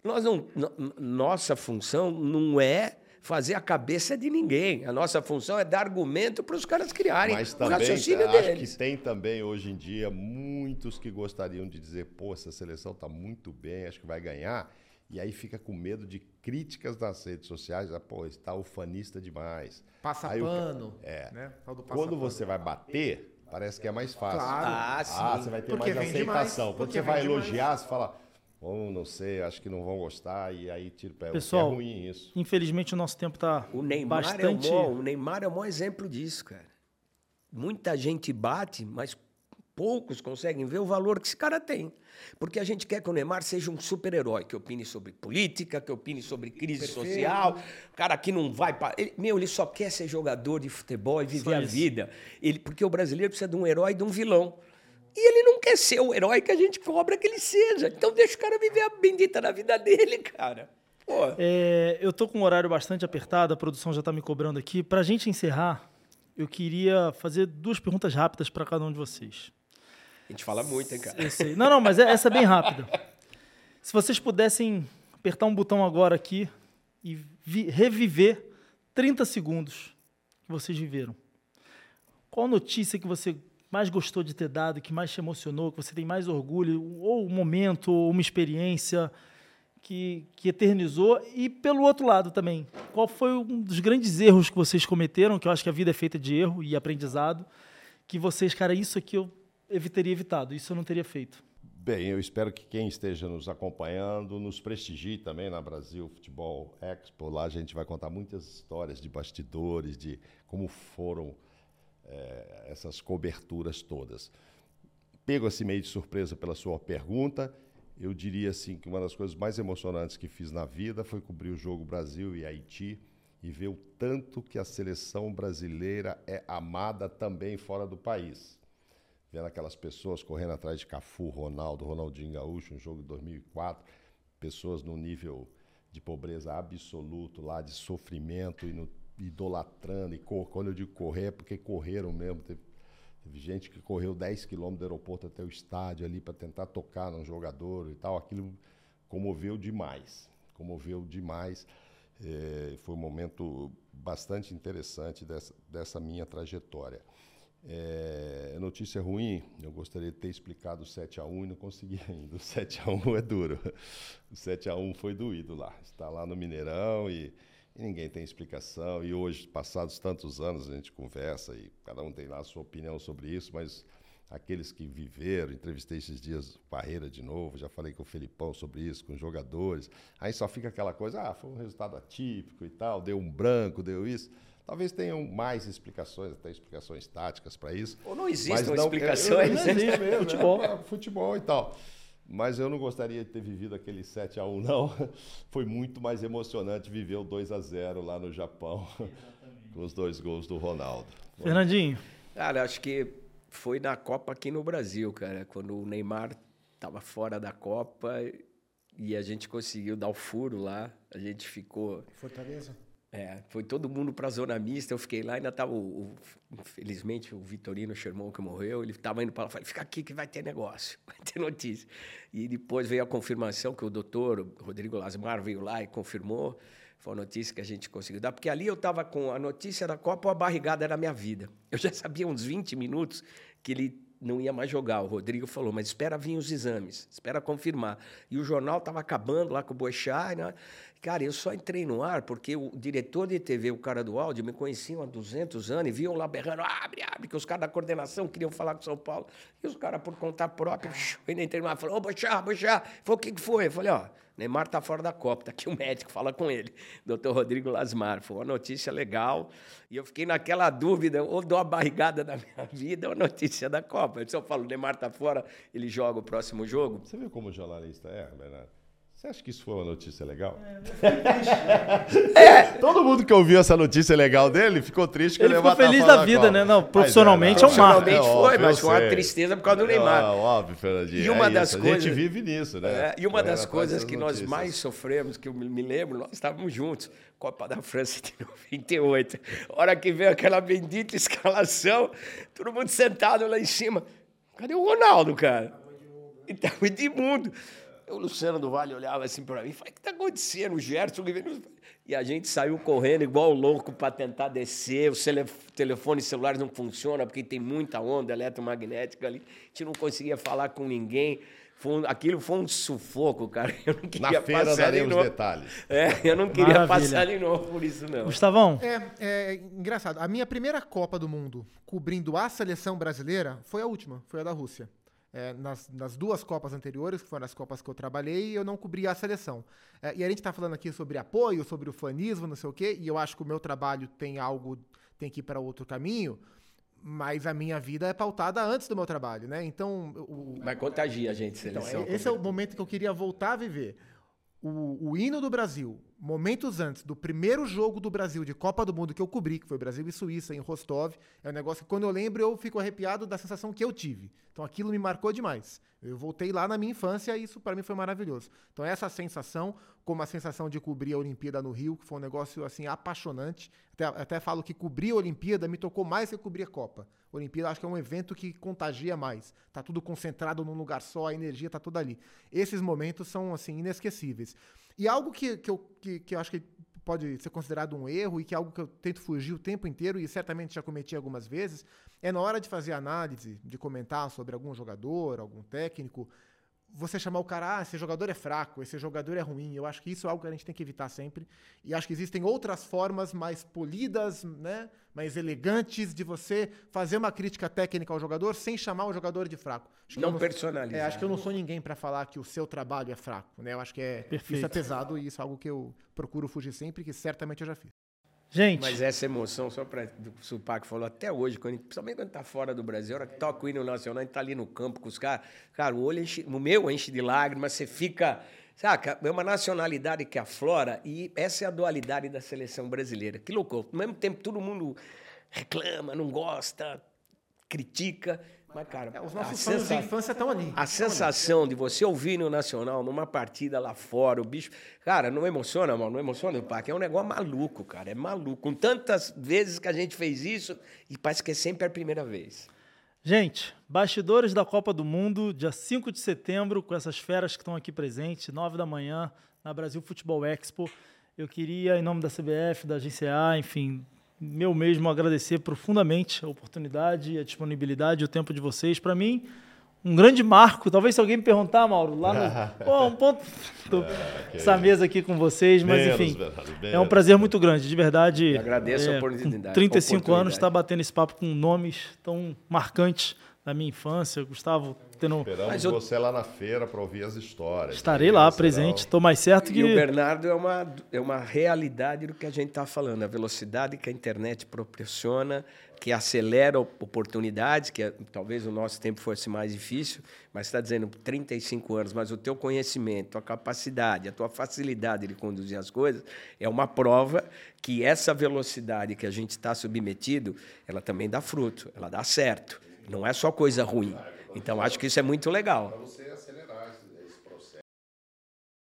Speaker 4: Nós não, no- nossa função não é fazer a cabeça de ninguém. A nossa função é dar argumento para os caras criarem
Speaker 2: Mas
Speaker 4: o
Speaker 2: também
Speaker 4: raciocínio
Speaker 2: acho
Speaker 4: deles.
Speaker 2: que tem também hoje em dia muitos que gostariam de dizer, pô, essa seleção está muito bem, acho que vai ganhar. E aí fica com medo de críticas nas redes sociais, ah, pô, está ufanista demais.
Speaker 3: Passa
Speaker 2: Aí o
Speaker 3: pano.
Speaker 2: É.
Speaker 3: Né? Passa
Speaker 2: Quando
Speaker 3: pano.
Speaker 2: você vai bater, parece que é mais fácil.
Speaker 3: Claro.
Speaker 4: Ah, sim.
Speaker 2: Ah, você vai ter
Speaker 3: Porque
Speaker 2: mais aceitação. Quando
Speaker 3: porque
Speaker 2: você vai
Speaker 3: vende mais.
Speaker 2: elogiar, você fala, oh, não sei, acho que não vão gostar, e aí tira o pé.
Speaker 1: Pessoal,
Speaker 2: é ruim isso.
Speaker 1: Infelizmente o nosso tempo está
Speaker 4: O Neymar,
Speaker 1: bastante...
Speaker 4: é o, maior, o Neymar é o maior exemplo disso, cara. Muita gente bate, mas poucos conseguem ver o valor que esse cara tem. Porque a gente quer que o Neymar seja um super-herói, que opine sobre política, que opine sobre crise social. Cara que não vai. Meu, ele só quer ser jogador de futebol e viver a vida. Ele, porque o brasileiro precisa de um herói e de um vilão. E ele não quer ser o herói que a gente cobra que ele seja. Então deixa o cara viver a bendita da vida dele, cara. Pô.
Speaker 1: É, eu tô com um horário bastante apertado, a produção já está me cobrando aqui. Para a gente encerrar, eu queria fazer duas perguntas rápidas para cada um de vocês.
Speaker 4: A gente fala muito, hein, cara.
Speaker 1: Eu sei. Não, não, mas é- essa é bem rápida. Se vocês pudessem apertar um botão agora aqui e vi- reviver 30 segundos que vocês viveram, qual notícia que você mais gostou de ter dado, que mais te emocionou, que você tem mais orgulho, ou um momento, ou uma experiência que, que eternizou? E pelo outro lado também, qual foi um dos grandes erros que vocês cometeram? Que eu acho que a vida é feita de erro e aprendizado. Que vocês, cara, isso aqui eu teria evitado, isso eu não teria feito.
Speaker 2: Bem, eu espero que quem esteja nos acompanhando nos prestigie também na Brasil Futebol Expo. Lá a gente vai contar muitas histórias de bastidores, de como foram é, essas coberturas todas. Pego assim meio de surpresa pela sua pergunta. Eu diria assim que uma das coisas mais emocionantes que fiz na vida foi cobrir o jogo Brasil e Haiti e ver o tanto que a seleção brasileira é amada também fora do país vendo aquelas pessoas correndo atrás de Cafu, Ronaldo, Ronaldinho Gaúcho, um jogo de 2004, pessoas no nível de pobreza absoluto lá, de sofrimento e no, idolatrando. E cor, quando eu digo correr, é porque correram mesmo. Teve, teve gente que correu 10 quilômetros do aeroporto até o estádio ali para tentar tocar num jogador e tal. Aquilo comoveu demais. Comoveu demais. É, foi um momento bastante interessante dessa, dessa minha trajetória. É, notícia ruim, eu gostaria de ter explicado o 7x1 e não consegui ainda. O 7x1 é duro. O 7x1 foi doído lá. Está lá no Mineirão e, e, ninguém tem explicação. E hoje, passados tantos anos, a gente conversa e cada um tem lá a sua opinião sobre isso, mas aqueles que viveram, entrevistei esses dias o Parreira de novo, já falei com o Felipão sobre isso, com os jogadores. Aí só fica aquela coisa, ah, foi um resultado atípico e tal, deu um branco, deu isso. Talvez tenham mais explicações, até explicações táticas para isso.
Speaker 4: Ou não existam não, explicações.
Speaker 2: Não existe mesmo, futebol. É, futebol e tal. Mas eu não gostaria de ter vivido aquele 7 a 1 não. Foi muito mais emocionante viver o 2 a 0 lá no Japão, com os dois gols do Ronaldo.
Speaker 1: Fernandinho.
Speaker 4: Cara, acho que foi na Copa aqui no Brasil, cara, quando o Neymar estava fora da Copa e a gente conseguiu dar o furo lá. A gente ficou.
Speaker 3: Fortaleza?
Speaker 4: É, foi todo mundo para a zona mista. Eu fiquei lá, ainda estava, infelizmente, o Vitorino Sherman que morreu. Ele estava indo para lá, falei: fica aqui que vai ter negócio, vai ter notícia. E depois veio a confirmação que o doutor Rodrigo Lasmar veio lá e confirmou. Foi a notícia que a gente conseguiu dar, porque ali eu estava com a notícia da Copa, a barrigada era a minha vida. Eu já sabia uns 20 minutos que ele não ia mais jogar. O Rodrigo falou, mas espera vir os exames, espera confirmar. E o jornal estava acabando lá com o Boechat, né? Cara, eu só entrei no ar porque o diretor de TV, o cara do áudio, me conheciam há 200 anos e viam lá berrando, abre, abre, que os caras da coordenação queriam falar com São Paulo. E os caras, por conta própria, ainda entrei no ar, falou, ô, Bochá, Bochá. Falou, o que, que foi? Eu falei, ó, Neymar tá fora da Copa, tá aqui o médico, fala com ele. Doutor Rodrigo Lasmar. Foi uma notícia legal. E eu fiquei naquela dúvida, ou dou a barrigada da minha vida ou a notícia da Copa. Eu falo, Neymar tá fora, ele joga o próximo jogo.
Speaker 2: Você viu como o jornalista é, Bernardo? Você acha que isso foi uma notícia legal?
Speaker 1: É,
Speaker 2: é. Todo mundo que ouviu essa notícia legal dele ficou triste que
Speaker 1: ele ficou feliz da vida, né? Não, profissionalmente é, não, é um marco.
Speaker 4: Profissionalmente foi, mas foi uma tristeza por causa do Neymar.
Speaker 2: Não, óbvio, Fernandinho.
Speaker 4: E uma é das
Speaker 2: isso.
Speaker 4: coisas,
Speaker 2: a gente vive nisso, né?
Speaker 4: É, e uma das coisas que nós mais sofremos, que eu me lembro, nós estávamos juntos, Copa da França de 98. Hora que veio aquela bendita escalação, todo mundo sentado lá em cima. Cadê o Ronaldo, cara? E tava Edmundo. O Luciano do Vale olhava assim para mim e falava: O que está acontecendo? O Gerson. E a gente saiu correndo igual louco para tentar descer. Os telefones celulares não funcionam porque tem muita onda eletromagnética ali. A gente não conseguia falar com ninguém. Foi um, aquilo foi um sufoco, cara. Eu não queria
Speaker 2: Na feira
Speaker 4: passar
Speaker 2: daremos de detalhes.
Speaker 4: É, eu não queria Maravilha. passar de novo por isso, não.
Speaker 1: Gustavão?
Speaker 3: É, é, engraçado. A minha primeira Copa do Mundo cobrindo a seleção brasileira foi a última, foi a da Rússia. É, nas, nas, duas Copas anteriores, que foram as Copas que eu trabalhei, eu não cobria a seleção. É, e a gente está falando aqui sobre apoio, sobre o fanismo, não sei o quê, e eu acho que o meu trabalho tem algo, tem que ir para outro caminho, mas a minha vida é pautada antes do meu trabalho, né? Então. O,
Speaker 4: mas contagia a gente,
Speaker 3: então, seleção. Então, esse é o momento que eu queria voltar a viver. O, o hino do Brasil, momentos antes do primeiro jogo do Brasil de Copa do Mundo que eu cobri, que foi Brasil e Suíça, em Rostov, é um negócio que quando eu lembro eu fico arrepiado da sensação que eu tive. Então aquilo me marcou demais. Eu voltei lá na minha infância e isso para mim foi maravilhoso. Então essa sensação, como a sensação de cobrir a Olimpíada no Rio, que foi um negócio assim apaixonante. Até, até falo que cobrir a Olimpíada me tocou mais que cobrir a Copa. A Olimpíada acho que é um evento que contagia mais. Tá tudo concentrado num lugar só, a energia tá toda ali. Esses momentos são assim inesquecíveis. E algo que, que, eu, que, que eu acho que pode ser considerado um erro e que é algo que eu tento fugir o tempo inteiro e certamente já cometi algumas vezes, é na hora de fazer análise, de comentar sobre algum jogador, algum técnico, você chamar o cara, ah, esse jogador é fraco, esse jogador é ruim. Eu acho que isso é algo que a gente tem que evitar sempre. E acho que existem outras formas mais polidas, né, mais elegantes de você fazer uma crítica técnica ao jogador sem chamar o jogador de fraco.
Speaker 4: Acho não, não personalizar.
Speaker 3: É, acho que eu não sou ninguém para falar que o seu trabalho é fraco, né? Eu acho que é Perfeito. isso é pesado e isso é algo que eu procuro fugir sempre, que certamente eu já fiz.
Speaker 1: Gente.
Speaker 4: Mas essa emoção, só para o Supac falou até hoje, quando, principalmente quando tá fora do Brasil, a hora que toca o hino nacional, a gente tá ali no campo com os caras. Cara, o olho enche, o meu enche de lágrimas, você fica. Saca? É uma nacionalidade que aflora e essa é a dualidade da seleção brasileira. Que louco. Ao mesmo tempo, todo mundo reclama, não gosta, critica. Mas, cara,
Speaker 3: é, os nossos fãs sensa... de infância estão ali.
Speaker 4: A sensação ali. de você ouvir no Nacional, numa partida lá fora, o bicho. Cara, não emociona, mano? Não emociona o parque. É um negócio maluco, cara. É maluco. Com tantas vezes que a gente fez isso, e parece que é sempre a primeira vez.
Speaker 1: Gente, bastidores da Copa do Mundo, dia 5 de setembro, com essas feras que estão aqui presentes, 9 da manhã, na Brasil Futebol Expo. Eu queria, em nome da CBF, da GCA, enfim, meu mesmo agradecer profundamente a oportunidade, a disponibilidade e o tempo de vocês. Para mim, um grande marco. Talvez se alguém me perguntar, Mauro, lá no. Pô, um ponto. É, essa mesa aqui com vocês, mas menos, enfim. é um prazer muito grande, de verdade.
Speaker 4: Eu agradeço é, a oportunidade.
Speaker 1: 35
Speaker 4: oportunidade.
Speaker 1: anos, estar tá batendo esse papo com nomes tão marcantes da minha infância. Gustavo, tendo.
Speaker 2: Esperamos eu... você lá na feira para ouvir as histórias.
Speaker 1: Estarei lá, presente. Estou mais certo que.
Speaker 4: E o Bernardo é uma, é uma realidade do que a gente está falando. A velocidade que a internet proporciona, que acelera oportunidades, que é, talvez o nosso tempo fosse mais difícil, mas está dizendo 35 anos, mas o teu conhecimento, a capacidade, a tua facilidade de conduzir as coisas é uma prova que essa velocidade que a gente está submetido, ela também dá fruto, ela dá certo. Não é só coisa ruim. Então, acho que isso é muito legal. Para você acelerar esse processo,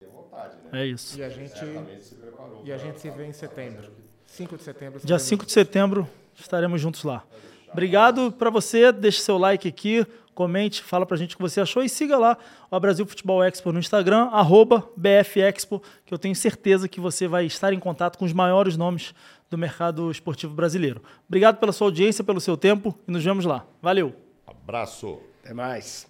Speaker 1: tem vontade, né? É isso.
Speaker 3: E a gente, se e a gente se vê em setembro. 5 de setembro.
Speaker 1: Dia 5 de setembro estaremos juntos lá. Obrigado para você, deixe seu like aqui, comente, fala para a gente o que você achou e siga lá o Brasil Futebol Expo no Instagram, arroba BFExpo, que eu tenho certeza que você vai estar em contato com os maiores nomes do mercado esportivo brasileiro. Obrigado pela sua audiência, pelo seu tempo e nos vemos lá. Valeu!
Speaker 2: Abraço!
Speaker 4: Até mais!